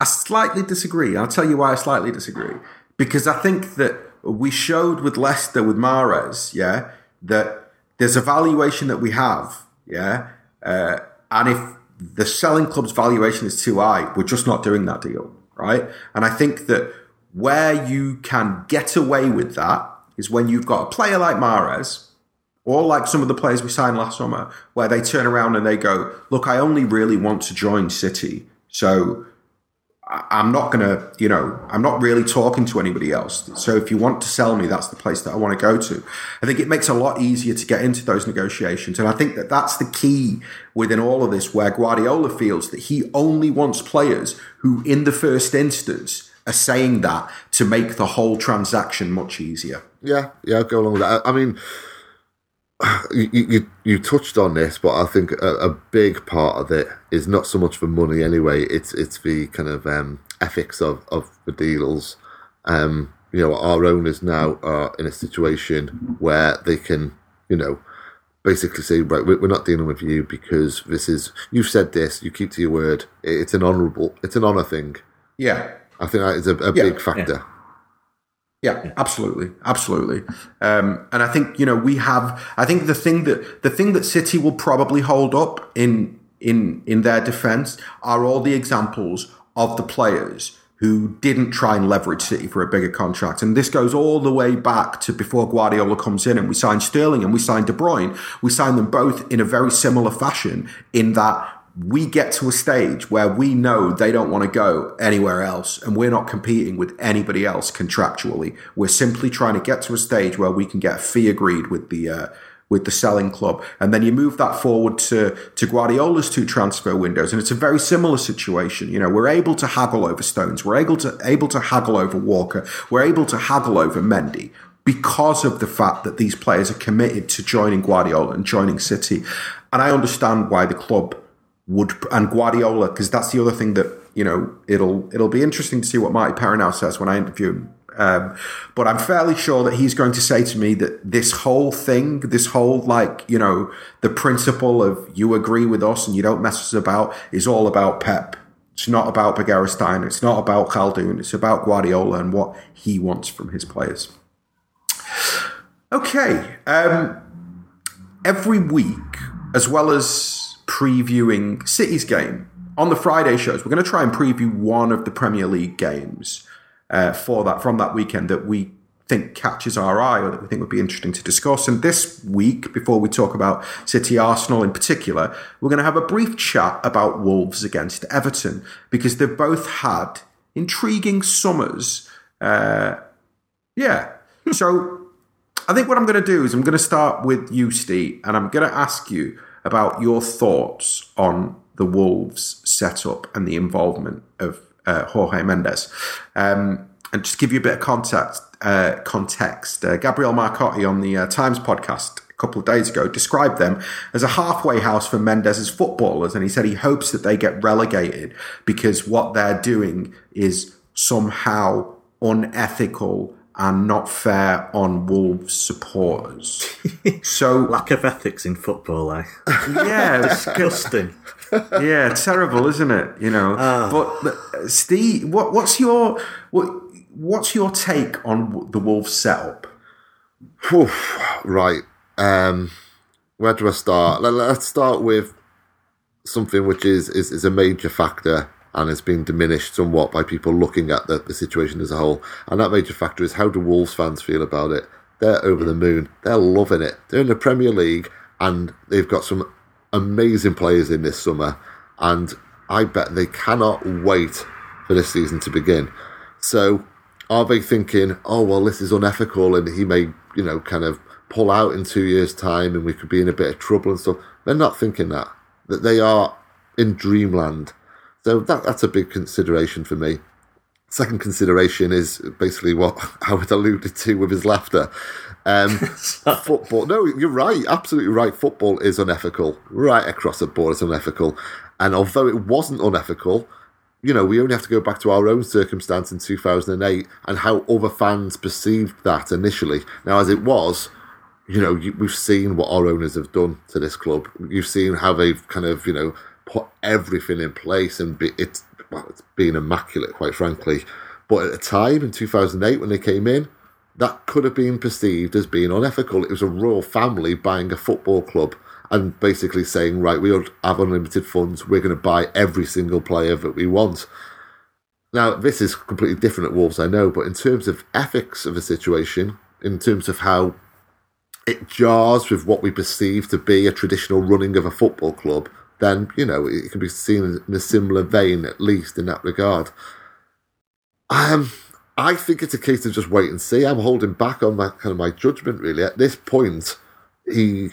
I slightly disagree. I'll tell you why I slightly disagree. Because I think that we showed with Leicester, with Mahrez, yeah, that there's a valuation that we have, yeah, uh, and if the selling club's valuation is too high, we're just not doing that deal, right? And I think that where you can get away with that is when you've got a player like Mahrez, or like some of the players we signed last summer, where they turn around and they go, "Look, I only really want to join City, so I'm not gonna, you know, I'm not really talking to anybody else. So if you want to sell me, that's the place that I want to go to." I think it makes a lot easier to get into those negotiations, and I think that that's the key within all of this, where Guardiola feels that he only wants players who, in the first instance, are saying that to make the whole transaction much easier. Yeah, yeah, I'll go along with that. I mean, you, you you touched on this, but I think a, a big part of it is not so much for money anyway. It's it's the kind of um, ethics of, of the deals. Um, you know, our owners now are in a situation where they can, you know, basically say, right, we- we're not dealing with you because this is you've said this, you keep to your word. It's an honourable, it's an honour thing. Yeah, I think that is a, a Yeah, big factor. Yeah, absolutely, absolutely. Um, and I think you know we have. I think the thing that the thing that City will probably hold up in in in their defence are all the examples of the players who didn't try and leverage City for a bigger contract. And this goes all the way back to before Guardiola comes in and we signed Sterling and we signed De Bruyne. We signed them both in a very similar fashion in that we get to a stage where we know they don't want to go anywhere else and we're not competing with anybody else contractually. We're simply trying to get to a stage where we can get a fee agreed with the uh, with the selling club. And then you move that forward to, to Guardiola's two transfer windows. And it's a very similar situation. You know, we're able to haggle over Stones. We're able to able to haggle over Walker. We're able to haggle over Mendy because of the fact that these players are committed to joining Guardiola and joining City. And I understand why the club would and Guardiola because that's the other thing that you know it'll it'll be interesting to see what Martí Perarnau says when I interview him. Um, but I'm fairly sure that he's going to say to me that this whole thing, this whole like you know the principle of you agree with us and you don't mess us about, is all about Pep. It's not about Begiristain. It's not about Khaldoon. It's about Guardiola and what he wants from his players. Okay. Um, every week, as well as previewing City's game on the Friday shows, we're going to try and preview one of the Premier League games uh, for that from that weekend that we think catches our eye or that we think would be interesting to discuss. And this week, before we talk about City Arsenal in particular, we're going to have a brief chat about Wolves against Everton because they've both had intriguing summers. Uh, yeah. So I think what I'm going to do is I'm going to start with you, Steve, and I'm going to ask you about your thoughts on the Wolves setup and the involvement of uh, Jorge Mendes. Um, and just give you a bit of context, uh, context uh, Gabriel Marcotti on the uh, Times podcast a couple of days ago described them as a halfway house for Mendes's footballers. And he said he hopes that they get relegated because what they're doing is somehow unethical and not fair on Wolves supporters. *laughs* so Lack of ethics in football, eh? *laughs* yeah, Disgusting. yeah, terrible, isn't it? You know. But uh, Steve, what, what's your what, what's your take on the Wolves setup? Whew, right. Um, where do I start? Let, us start with something which is, is, is a major factor and has been diminished somewhat by people looking at the, the situation as a whole. And that major factor is how do Wolves fans feel about it? They're over the moon. They're loving it. They're in the Premier League and they've got some amazing players in this summer. And I bet they cannot wait for this season to begin. So are they thinking, oh, well, this is unethical and he may, you know, kind of pull out in two years' time and we could be in a bit of trouble and stuff? They're not thinking that. That they are in dreamland. So that that's a big consideration for me. Second consideration is basically what *laughs* Howard alluded to with his laughter. Um, *laughs* football. No, you're right. Absolutely right. Football is unethical. Right across the board, it's unethical. And although it wasn't unethical, you know, we only have to go back to our own circumstance in 2008 and how other fans perceived that initially. Now, as it was, you know, you, we've seen what our owners have done to this club. You've seen how they've kind of, you know, put everything in place and be, it's, well, it's been immaculate, quite frankly. But at the time in 2008, when they came in, that could have been perceived as being unethical. It was a royal family buying a football club and basically saying, right, we have unlimited funds, we're going to buy every single player that we want. Now, this is completely different at Wolves, I know, but in terms of ethics of the situation, in terms of how it jars with what we perceive to be a traditional running of a football club, then, you know, it can be seen in a similar vein, at least in that regard. Um, I think it's a case of just wait and see. I'm holding back on my kind of my judgment really. At this point, he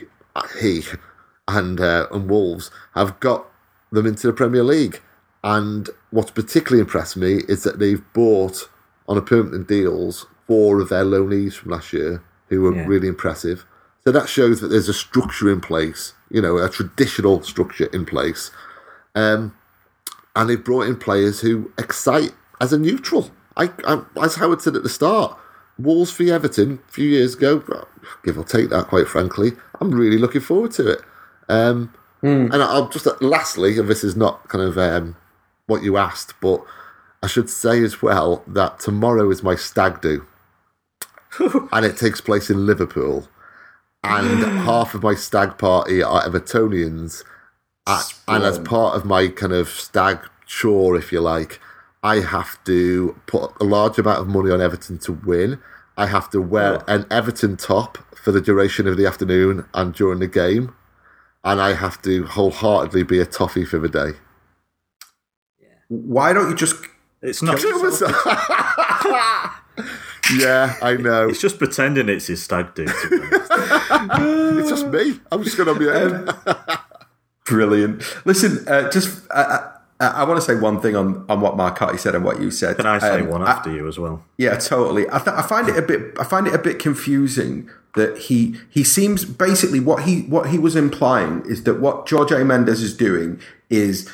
he and uh, and Wolves have got them into the Premier League. And what's particularly impressed me is that they've bought on a permanent deals four of their loanees from last year who were Yeah. really impressive. So that shows that there's a structure in place, you know, a traditional structure in place. Um, and they've brought in players who excite as a neutral. I, I, as Howard said at the start, Wolves v Everton a few years ago, give or take that, quite frankly, I'm really looking forward to it. Um, And I'll just lastly, and this is not kind of um, what you asked, but I should say as well that tomorrow is my stag do, *laughs* and it takes place in Liverpool, and *gasps* half of my stag party are Evertonians, uh, and as part of my kind of stag chore, if you like, I have to put a large amount of money on Everton to win. I have to wear an Everton top for the duration of the afternoon and during the game, and I have to wholeheartedly be a toffee for the day. Why don't you just It's not. *laughs* *laughs* yeah, I know. It's just pretending it's his stag do. to be honest. *laughs* It's just me. I'm just going to be own. Brilliant. Listen, uh, just uh, I, I want to say one thing on, on what Marcotti said and what you said. Can I say Um, one I- after you as well? Yeah, totally. I, th- I find it a bit. I find it a bit confusing that he he seems basically what he what he was implying is that what Jorge Mendes is doing is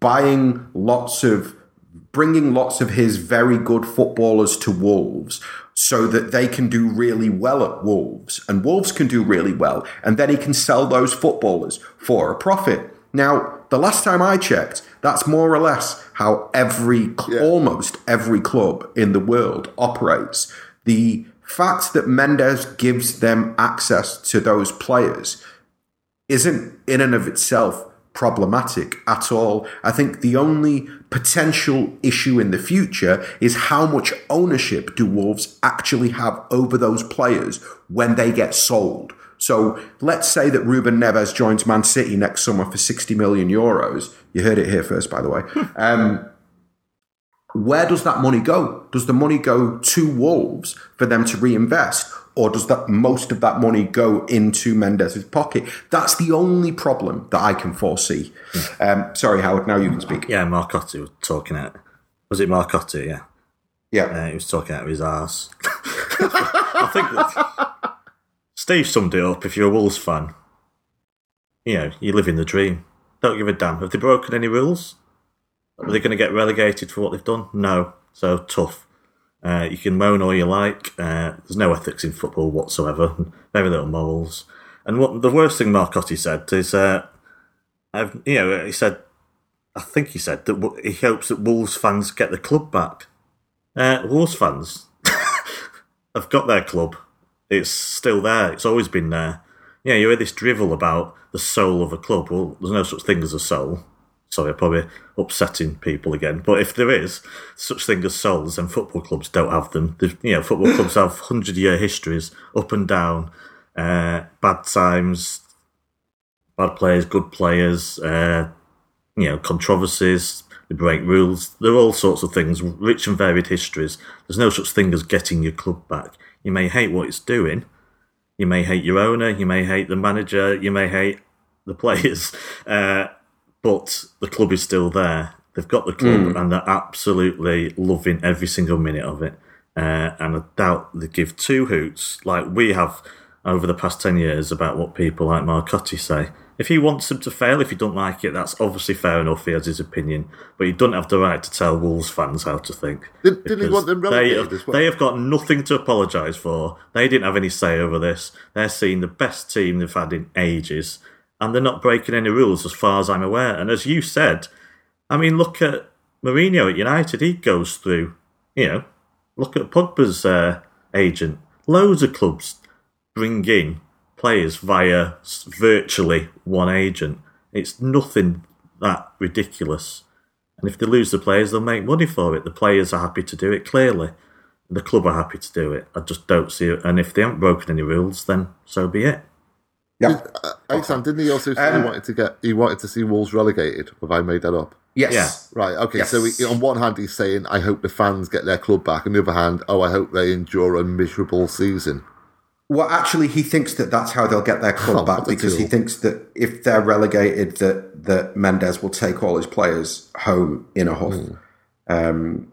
buying lots of bringing lots of his very good footballers to Wolves so that they can do really well at Wolves and Wolves can do really well and then he can sell those footballers for a profit. Now, the last time I checked, that's more or less how every cl- almost every club in the world operates. The fact that Mendes gives them access to those players isn't in and of itself problematic at all. I think the only potential issue in the future is how much ownership do Wolves actually have over those players when they get sold. So let's say that Ruben Neves joins Man City next summer for 60 million euros. You heard it here first, by the way. *laughs* Um, where does that money go? Does the money go to Wolves for them to reinvest? Or does that most of that money go into Mendes' pocket? That's the only problem that I can foresee. Um, sorry, Howard. Now you can speak. Yeah, Marcotti was talking out. Was it Marcotti? Yeah. Yeah, Uh, he was talking out of his arse. *laughs* I think that Steve summed it up. If you're a Wolves fan, you know, you live in the dream. Don't give a damn. Have they broken any rules? Are they going to get relegated for what they've done? No. So tough. Uh, you can moan all you like. Uh, there's no ethics in football whatsoever. *laughs* Very little morals. And what the worst thing Marcotti said is, uh, I've you know, he said, I think he said that he hopes that Wolves fans get the club back. Uh, Wolves fans *laughs* have got their club. It's still there. It's always been there. Yeah, you hear this drivel about the soul of a club. Well, there's no such thing as a soul. Sorry, probably upsetting people again. But if there is such thing as souls, then football clubs don't have them. They've, you know, football clubs have hundred year histories, up and down, uh, bad times, bad players, good players, uh, you know, controversies. They break rules. There are all sorts of things, rich and varied histories. There's no such thing as getting your club back. You may hate what it's doing. You may hate your owner. You may hate the manager. You may hate the players. *laughs* Uh, but the club is still there. They've got the club mm. and they're absolutely loving every single minute of it. Uh, and I doubt they give two hoots like we have over the past 10 years about what people like Marcotti say. If he wants them to fail, if he don't like it, that's obviously fair enough. He has his opinion, but he doesn't have the right to tell Wolves fans how to think. Did, did he want them relegated they, as well? They have got nothing to apologise for. They didn't have any say over this. They're seeing the best team they've had in ages and they're not breaking any rules as far as I'm aware. And as you said, I mean, look at Mourinho at United. He goes through, you know, look at Pogba's uh, agent. Loads of clubs bring in players via virtually one agent. It's nothing that ridiculous. And if they lose the players, they'll make money for it. The players are happy to do it, clearly. The club are happy to do it. I just don't see it. And if they haven't broken any rules, then so be it. Yeah. Uh, Alexander, didn't he also say um, he wanted to get he wanted to see Wolves relegated? Have I made that up? Yes. Yeah. Right. Okay. Yes. So he, on one hand, he's saying, "I hope the fans get their club back." On the other hand, oh, I hope they endure a miserable season. Well, actually, he thinks that that's how they'll get their club oh, back because he thinks that if they're relegated, that that Mendes will take all his players home in a huff. Mm. Um,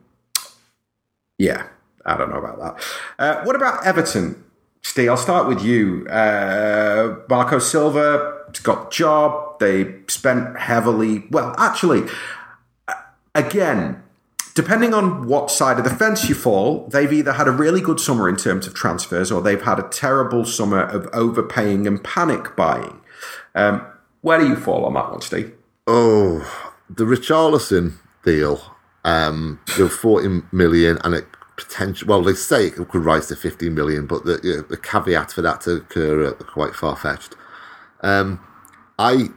yeah, I don't know about that. Uh, what about Everton? Steve, I'll start with you. Uh, Marco Silva got job. They spent heavily. Well, actually, again, depending on what side of the fence you fall, they've either had a really good summer in terms of transfers or they've had a terrible summer of overpaying and panic buying. Um, where do you fall on that one, Steve? Oh, the Richarlison deal, um, the 40 million, and it potential. Well, they say it could rise to 15 million, but the, you know, the caveat for that to occur are quite far fetched. Um, I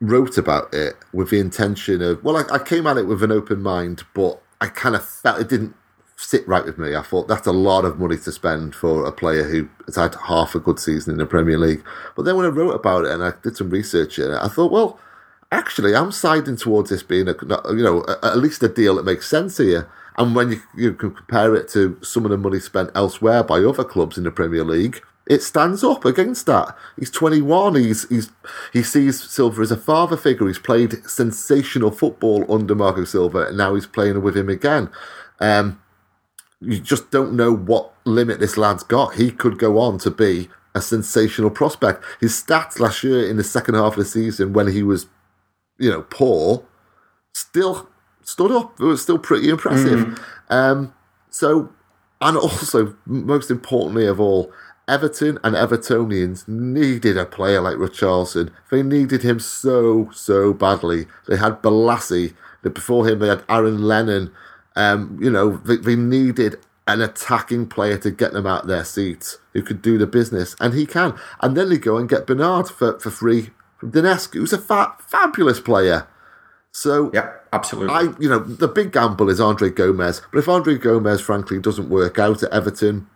wrote about it with the intention of, well, I, I came at it with an open mind, but I kind of felt it didn't sit right with me. I thought that's a lot of money to spend for a player who has had half a good season in the Premier League. But then when I wrote about it and I did some research in it, I thought, well, actually, I'm siding towards this being a, you know, at least a deal that makes sense here. And when you, you can compare it to some of the money spent elsewhere by other clubs in the Premier League, it stands up against that. He's 21. He's he's he sees Silva as a father figure. He's played sensational football under Marco Silva, and now he's playing with him again. Um, you just don't know what limit this lad's got. He could go on to be a sensational prospect. His stats last year in the second half of the season, when he was, you know, poor, still stood up. It was still pretty impressive. Mm. Um, so, and also, most importantly of all, Everton and Evertonians needed a player like Richarlison. They needed him so, so badly. They had Bolasie. Before him, they had Aaron Lennon. Um, you know, they, they needed an attacking player to get them out of their seats who could do the business, and he can. And then they go and get Bernard for, for free from Donetsk, who's a fa- fabulous player. So yeah, absolutely. I you know the big gamble is Andre Gomes, but if Andre Gomes, frankly doesn't work out at Everton,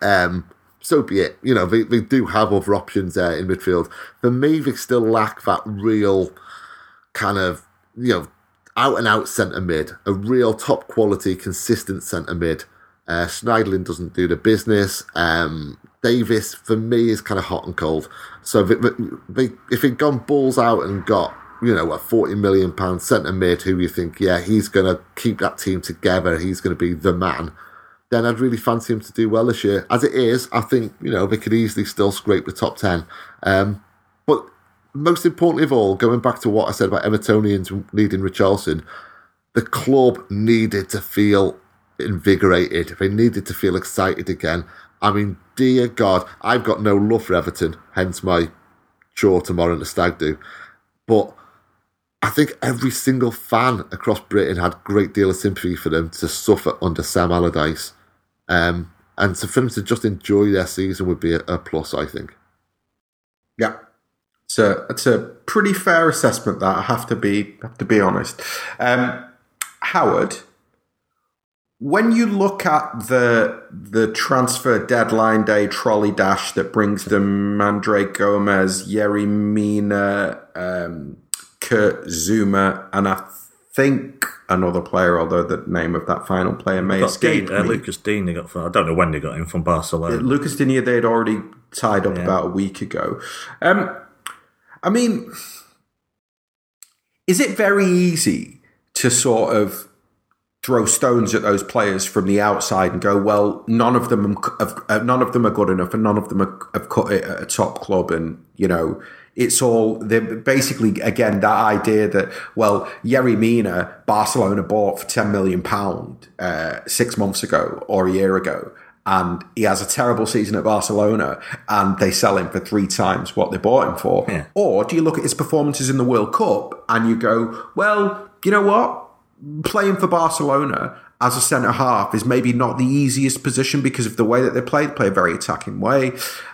um, so be it. You know they, they do have other options there in midfield. For me, they still lack that real kind of you know out and out centre mid, a real top quality, consistent centre mid. Uh, Schneiderlin doesn't do the business. Um, Davis, for me, is kind of hot and cold. So they, they, if he'd gone balls out and got you know, a forty million pound centre mid who you think, yeah, he's going to keep that team together. He's going to be the man. Then I'd really fancy him to do well this year. As it is, I think you know they could easily still scrape the top ten. Um, but most importantly of all, going back to what I said about Evertonians needing Richarlison, the club needed to feel invigorated, they needed to feel excited again, I mean, dear God, I've got no love for Everton, hence my chore tomorrow in the stag do. But I think every single fan across Britain had a great deal of sympathy for them to suffer under Sam Allardyce. Um, and to, for them to just enjoy their season would be a, a plus, I think. Yeah. A, it's a pretty fair assessment that I have to be have to be honest. Um, Howard, when you look at the the transfer deadline day trolley dash that brings them Andre Gomes, Yerry Mina, um, Kurt Zouma, and I think another player, although the name of that final player may Got escape Digne, uh. Lucas Digne, they got from, I don't know when they got him from Barcelona. Lucas Digne they had already tied up about a week ago. Um, I mean, is it very easy to sort of throw stones at those players from the outside and go, well, none of them have, none of them are good enough, and none of them have, have cut it at a top club, and you know. It's all basically again that idea that well Yerry Mina Barcelona bought for ten million pound uh, six months ago or a year ago, and he has a terrible season at Barcelona, and they sell him for three times what they bought him for. Yeah. Or do you look at his performances in the World Cup and you go, well, you know what? Playing for Barcelona as a centre half is maybe not the easiest position because of the way that they play. They play a very attacking way.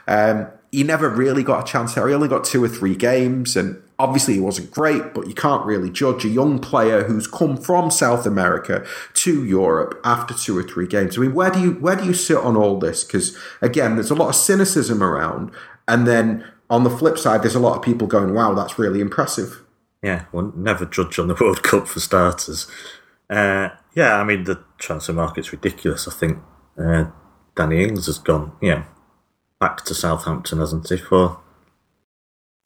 Um, he never really got a chance there. He only got two or three games, and obviously he wasn't great, but you can't really judge a young player who's come from South America to Europe after two or three games. I mean, where do you where do you sit on all this? Because again, there's a lot of cynicism around, and then on the flip side, there's a lot of people going, "Wow, that's really impressive." Yeah, well, never judge on the World Cup for starters. Uh, yeah, I mean, the transfer market's ridiculous. I think uh, Danny Ings has gone, you know, back to Southampton, hasn't he, for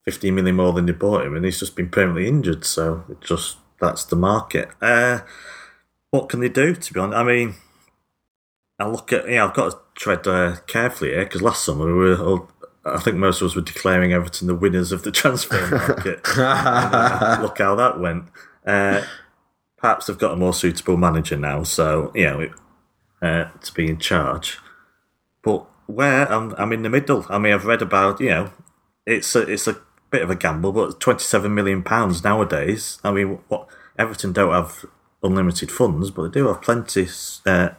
15 million more than they bought him, and he's just been permanently injured, so it just that's the market. Uh, what can they do, to be honest? I mean, I look at, yeah, I've got to tread uh, carefully here, because last summer we were all, I think most of us were declaring Everton the winners of the *laughs* transfer market. *laughs* Uh, look how that went. Uh, perhaps they've got a more suitable manager now, so you know, uh, to be in charge. But where I'm, I'm in the middle. I mean, I've read about you know, it's a, it's a bit of a gamble, but 27 million pounds nowadays. I mean, what Everton don't have unlimited funds, but they do have plenty uh,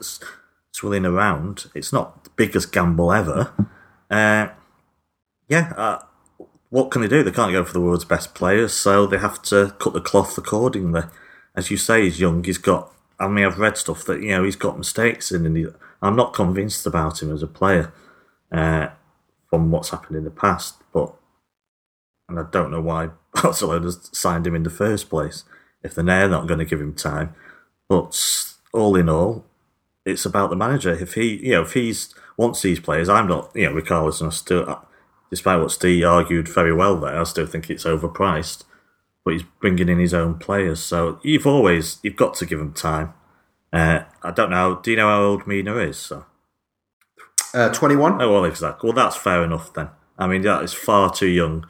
swilling around. It's not the biggest gamble ever. Uh, yeah, uh, what can they do? They can't go for the world's best players, so they have to cut the cloth accordingly. As you say, he's young. He's got. I mean, I've read stuff that you know he's got mistakes in, and he, I'm not convinced about him as a player uh, from what's happened in the past. But and I don't know why *laughs* Barcelona signed him in the first place if they're not going to give him time. But all in all, it's about the manager. If he, you know, if he's wants these players, I'm not, you know, Richarlison. I still, despite what Steve argued very well there, I still think it's overpriced. But he's bringing in his own players, so you've always you've got to give him time. Uh, I don't know. Do you know how old Mina is? So. Uh, 21? Oh, well, exactly. Well, that's fair enough then. I mean, that is far too young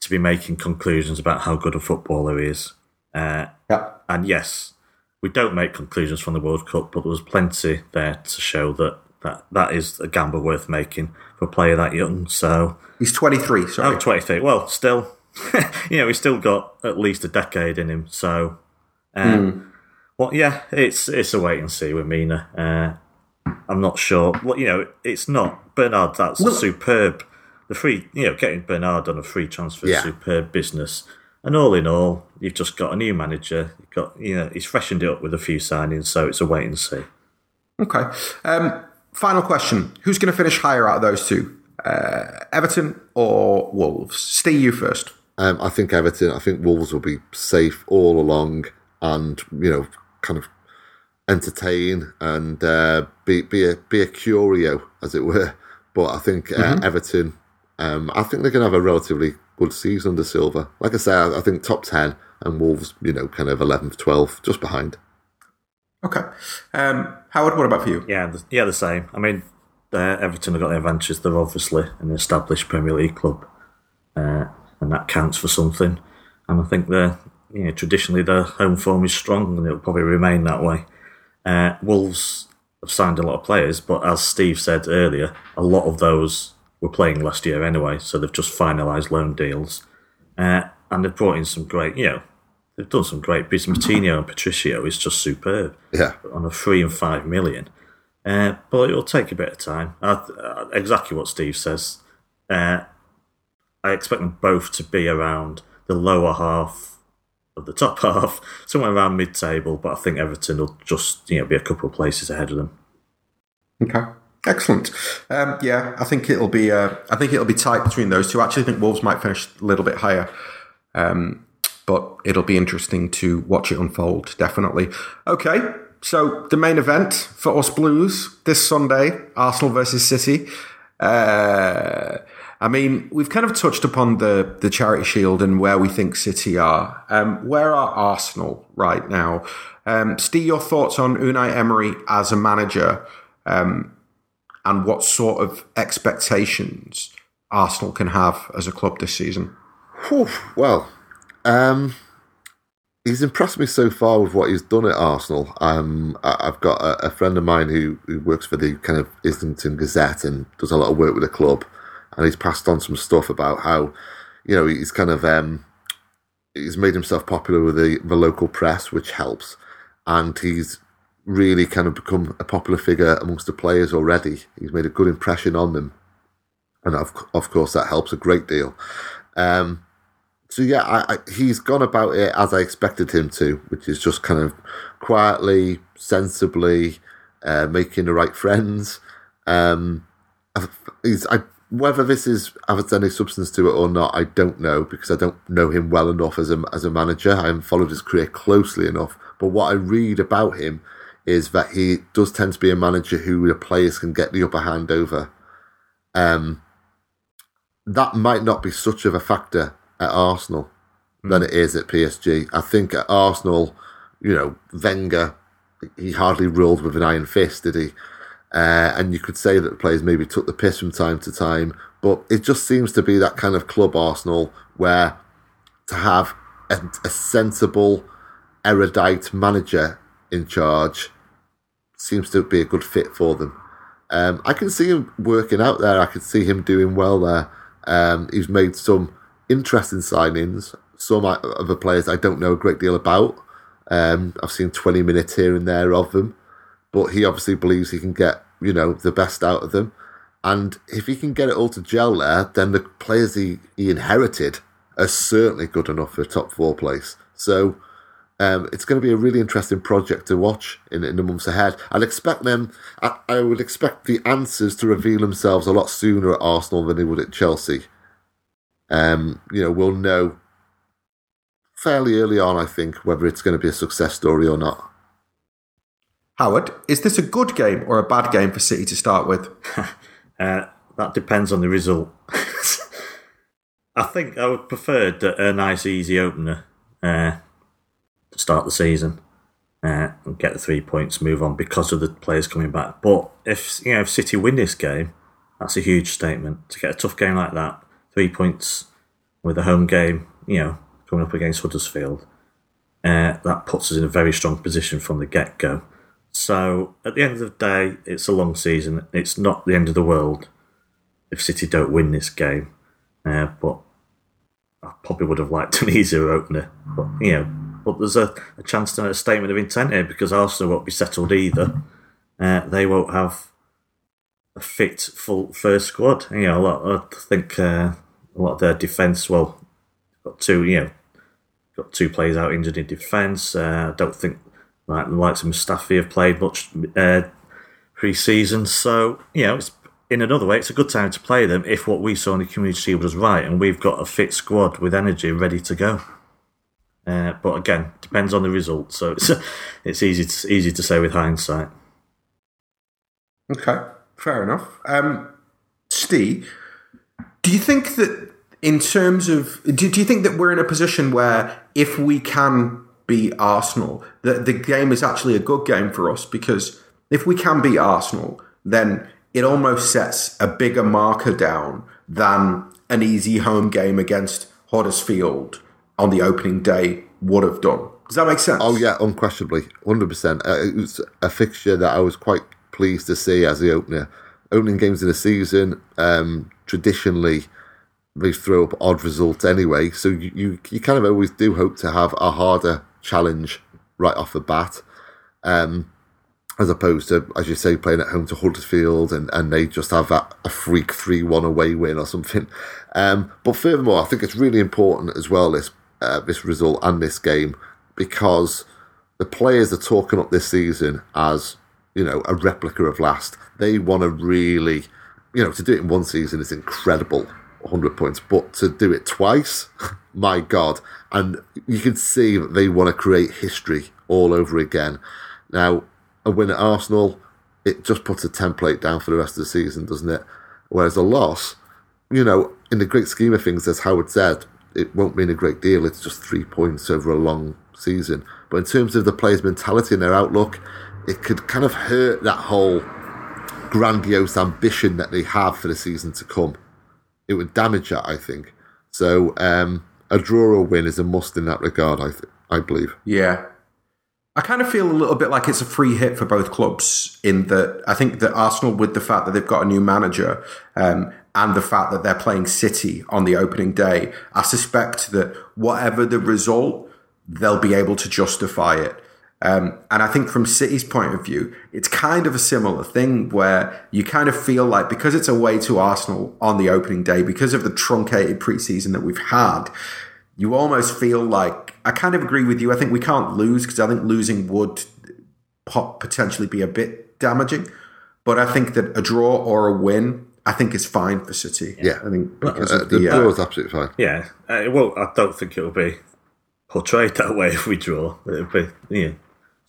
to be making conclusions about how good a footballer he is. Uh, Yeah. and yes, we don't make conclusions from the World Cup, but there was plenty there to show that that, that is a gamble worth making for a player that young. So, He's 23, sorry. oh, 23. Well, still, *laughs* you know, he's still got at least a decade in him. So, um, well, yeah, it's it's a wait and see with Mina. Uh, I'm not sure. Well, you know, it's not Bernard. That's Well- superb. The free, you know, getting Bernard on a free transfer, is Yeah. superb business. And all in all, you've just got a new manager. You've got, you know, he's freshened it up with a few signings, so it's a wait and see. Okay. Um, final question. Who's going to finish higher out of those two? Uh, Everton or Wolves? Steve, you first. Um, I think Everton. I think Wolves will be safe all along, and you know, kind of entertain and uh, be be a be a curio, as it were. But I think uh, Everton. Um, I think they're going to have a relatively good season under Silva. Like I say, I, I think top ten and Wolves, you know, kind of 11th, 12th, just behind. Okay. Um, Howard, what about for you? Yeah, the, yeah, the same. I mean, uh, Everton have got the advantages. They're obviously an established Premier League club, uh, and that counts for something. And I think they're, you know, traditionally their home form is strong, and it'll probably remain that way. Uh, Wolves, have signed a lot of players, but as Steve said earlier, a lot of those were playing last year anyway, so they've just finalised loan deals. Uh, and they've brought in some great, you know, they've done some great business. Moutinho and Patricio is just superb Yeah. on a three and five million. Uh, but it'll take a bit of time. Uh, uh, exactly what Steve says. Uh, I expect them both to be around the lower half of the top *laughs* half, somewhere around mid-table. But I think Everton will just you know be a couple of places ahead of them. Okay. Excellent. Um, yeah, I think it'll be. Uh, I think it'll be tight between those two. I actually think Wolves might finish a little bit higher, um, but it'll be interesting to watch it unfold. Definitely. Okay, so the main event for us Blues this Sunday: Arsenal versus City. Uh, I mean, we've kind of touched upon the the Charity Shield and where we think City are. Um, where are Arsenal right now? Um, Steve, your thoughts on Unai Emery as a manager? Um, and what sort of expectations Arsenal can have as a club this season. Well, um, he's impressed me so far with what he's done at Arsenal. Um, I've got a, a friend of mine who, who works for the kind of Islington Gazette and does a lot of work with the club, and he's passed on some stuff about how, you know, he's kind of um, he's made himself popular with the, the local press, which helps, and he's really kind of become a popular figure amongst the players already. He's made a good impression on them, and of of course that helps a great deal. Um, so yeah, I, I, he's gone about it as I expected him to, which is just kind of quietly, sensibly, uh, making the right friends. Um, he's I, whether this is has any substance to it or not, I don't know because I don't know him well enough as a as a manager. I haven't followed his career closely enough, but what I read about him is that he does tend to be a manager who the players can get the upper hand over. Um, that might not be such of a factor at Arsenal mm. than it is at PSG. I think at Arsenal, you know, Wenger, he hardly ruled with an iron fist, did he? Uh, and you could say that the players maybe took the piss from time to time, but it just seems to be that kind of club Arsenal where to have a, a sensible, erudite manager in charge seems to be a good fit for them. Um, I can see him working out there. I can see him doing well there. Um, he's made some interesting signings. Some other players I don't know a great deal about. Um, I've seen 20 minutes here and there of them, but he obviously believes he can get you know the best out of them. And if he can get it all to gel there, then the players he, he inherited are certainly good enough for a top four place. So um, it's going to be a really interesting project to watch in, in the months ahead. I'd expect them. I, I, would expect the answers to reveal themselves a lot sooner at Arsenal than they would at Chelsea. Um, you know, we'll know fairly early on, I think, whether it's going to be a success story or not. Howard, is this a good game or a bad game for City to start with? *laughs* uh, that depends on the result. *laughs* I think I would prefer a nice, easy opener. Uh, to start the season uh, and get the three points, move on because of the players coming back. But if you know if City win this game, that's a huge statement to get a tough game like that. Three points with a home game, you know, coming up against Huddersfield. Uh, that puts us in a very strong position from the get go. So at the end of the day, it's a long season. It's not the end of the world if City don't win this game. Uh, but I probably would have liked an *laughs* easier opener. But you know, but there's a, a chance to make a statement of intent here because Arsenal won't be settled either. Uh, they won't have a fit full first squad. You know, a lot, I think uh, a lot of their defence. Well, got two. You know, got two players out injured in defence. Uh, I don't think like the likes of Mustafi have played much uh, pre-season. So you know, it's in another way, it's a good time to play them if what we saw in the Community Shield was right, and we've got a fit squad with energy ready to go. Uh, but again, depends on the result. So it's *laughs* it's easy to, easy to say with hindsight. Okay, fair enough. Um, Steve, do you think that in terms of do, do you think that we're in a position where if we can beat Arsenal, that the game is actually a good game for us because if we can beat Arsenal, then it almost sets a bigger marker down than an easy home game against Huddersfield on the opening day would have done. Does that make sense? Oh yeah, unquestionably, hundred uh, percent. It was a fixture that I was quite pleased to see as the opener. Opening games in the season, um, traditionally, they throw up odd results anyway. So you, you, you kind of always do hope to have a harder challenge right off the bat. Um, as opposed to, as you say, playing at home to Huddersfield and, and they just have that a freak 3 1 away win or something. Um, but furthermore, I think it's really important as well, this, uh, this result and this game, because the players are talking up this season as, you know, a replica of last. They want to really, you know, to do it in one season is incredible, 100 points, but to do it twice, *laughs* my God. And you can see that they want to create history all over again. Now, a win at Arsenal, it just puts a template down for the rest of the season, doesn't it? Whereas a loss, you know, in the great scheme of things, as Howard said, it won't mean a great deal. It's just three points over a long season. But in terms of the players' mentality and their outlook, it could kind of hurt that whole grandiose ambition that they have for the season to come. It would damage that, I think. So um, a draw or win is a must in that regard, I th- I believe. Yeah, I kind of feel a little bit like it's a free hit for both clubs in that I think that Arsenal, with the fact that they've got a new manager um, and the fact that they're playing City on the opening day, I suspect that whatever the result, they'll be able to justify it. Um, and I think from City's point of view, it's kind of a similar thing where you kind of feel like because it's away to Arsenal on the opening day, because of the truncated preseason that we've had, you almost feel like I kind of agree with you. I think we can't lose because I think losing would potentially be a bit damaging. But I think that a draw or a win, I think is fine for City. Yeah, I think because uh, of the, the uh, draw is absolutely fine. Yeah, uh, well, I don't think it'll be portrayed that way if we draw. It'll be you know,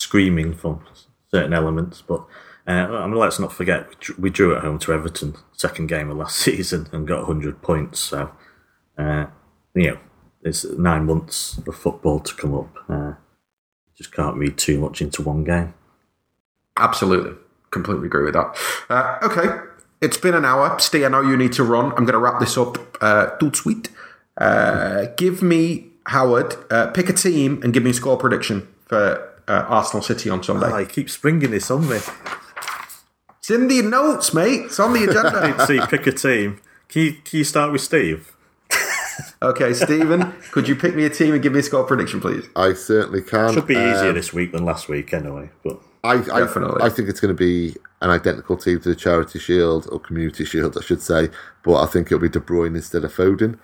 screaming from certain elements, but. Uh, I mean, let's not forget we drew, at home to Everton, second game of last *laughs* season, and got 100 points. So, uh, you know, it's nine months of football to come up. Uh, just can't read too much into one game. Absolutely. Completely agree with that. Uh, okay. It's been an hour. Steve, I know you need to run. I'm going to wrap this up. Uh, tout sweet. Uh, give me, Howard, uh, pick a team and give me a score prediction for uh, Arsenal City on Sunday. Oh, I keep springing this on me. It's in the notes, mate. It's on the agenda. *laughs* See, pick a team. Can you, can you start with Steve? *laughs* okay, Stephen, could you pick me a team and give me a score prediction, please? I certainly can. Should be easier Um, this week than last week, anyway. But I, Definitely. I, I think it's going to be an identical team to the Charity Shield or Community Shield, I should say. But I think it'll be De Bruyne instead of Foden.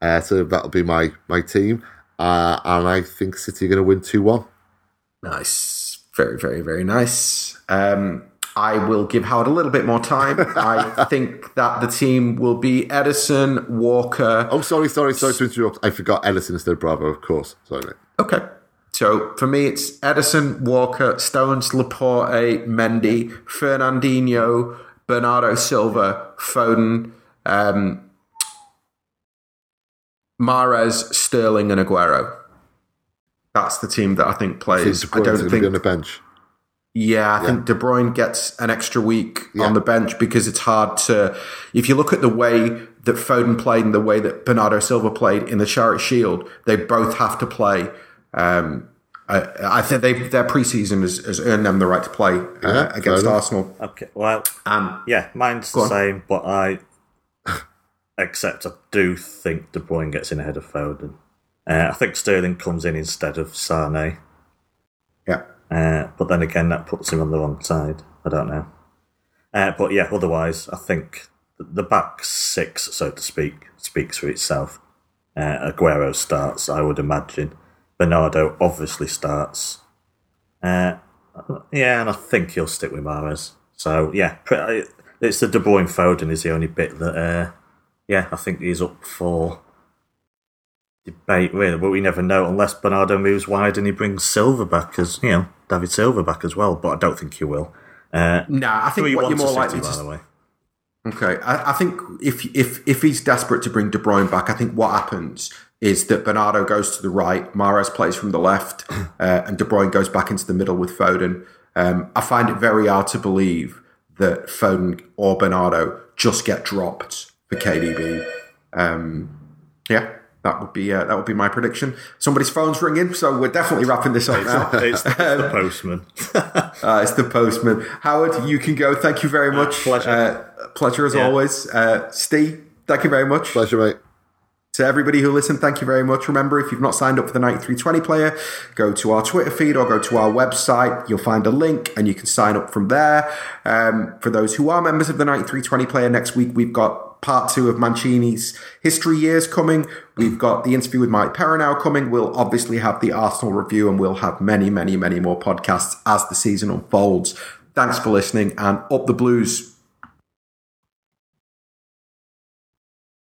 Uh, so that'll be my my team, uh, and I think City are going to win two one. Nice. Very, very, very nice. Um, I will give Howard a little bit more time. *laughs* I think that the team will be Ederson, Walker. Oh, sorry, sorry, sorry to interrupt. I forgot Ederson instead of Bravo, of course. Sorry, mate. Okay. So for me, it's Ederson, Walker, Stones, Laporte, Mendy, Fernandinho, Bernardo Silva, Foden, um, Mahrez, Sterling, and Aguero. That's the team that I think Is plays. De I don't think be on the bench. Yeah, I think De Bruyne gets an extra week Yeah. on the bench because it's hard to. If you look at the way that Foden played and the way that Bernardo Silva played in the Charity Shield, they both have to play. Um, I, I think they, their preseason has, has earned them the right to play uh, Yeah, against enough. Arsenal. okay, well, And yeah, mine's Go the on. same, but I *laughs* except I do think De Bruyne gets in ahead of Foden. Uh, I think Sterling comes in instead of Sane. yeah, Uh, but then again, that puts him on the wrong side. I don't know. Uh, but yeah, otherwise, I think the- back six, so to speak, speaks for itself. Uh, Aguero starts, I would imagine. Bernardo obviously starts. Uh, yeah, and I think he'll stick with Mahrez. So yeah, pre- it's the De Bruyne Foden is the only bit that, uh, yeah, I think he's up for debate really, but we never know unless Bernardo moves wide and he brings Silva back as you know David Silva back as well. But I don't think he will. Uh, nah, I think what you're more City, likely by to the way. Okay, I, I think if if if he's desperate to bring De Bruyne back, I think what happens is that Bernardo goes to the right, Mahrez plays from the left, *coughs* uh, and De Bruyne goes back into the middle with Foden. Um, I find it very hard to believe that Foden or Bernardo just get dropped for KDB. Um, yeah, That would be uh, that would be my prediction. Somebody's phone's ringing, so we're definitely wrapping this up now. It's, it's the *laughs* postman. *laughs* Uh, it's the postman. Howard, you can go. Thank you very much. pleasure. Uh, pleasure as Yeah. always. Uh, Steve, thank you very much. Pleasure, mate. To everybody who listened, thank you very much. Remember, if you've not signed up for the 9320 player, go to our Twitter feed or go to our website. You'll find a link and you can sign up from there. Um, for those who are members of the 9320 player, next week we've got part two of Mancini's history years coming. We've got the interview with Martí Perarnau coming. We'll obviously have the Arsenal review and we'll have many, many, many more podcasts as the season unfolds. Thanks for listening and up the blues.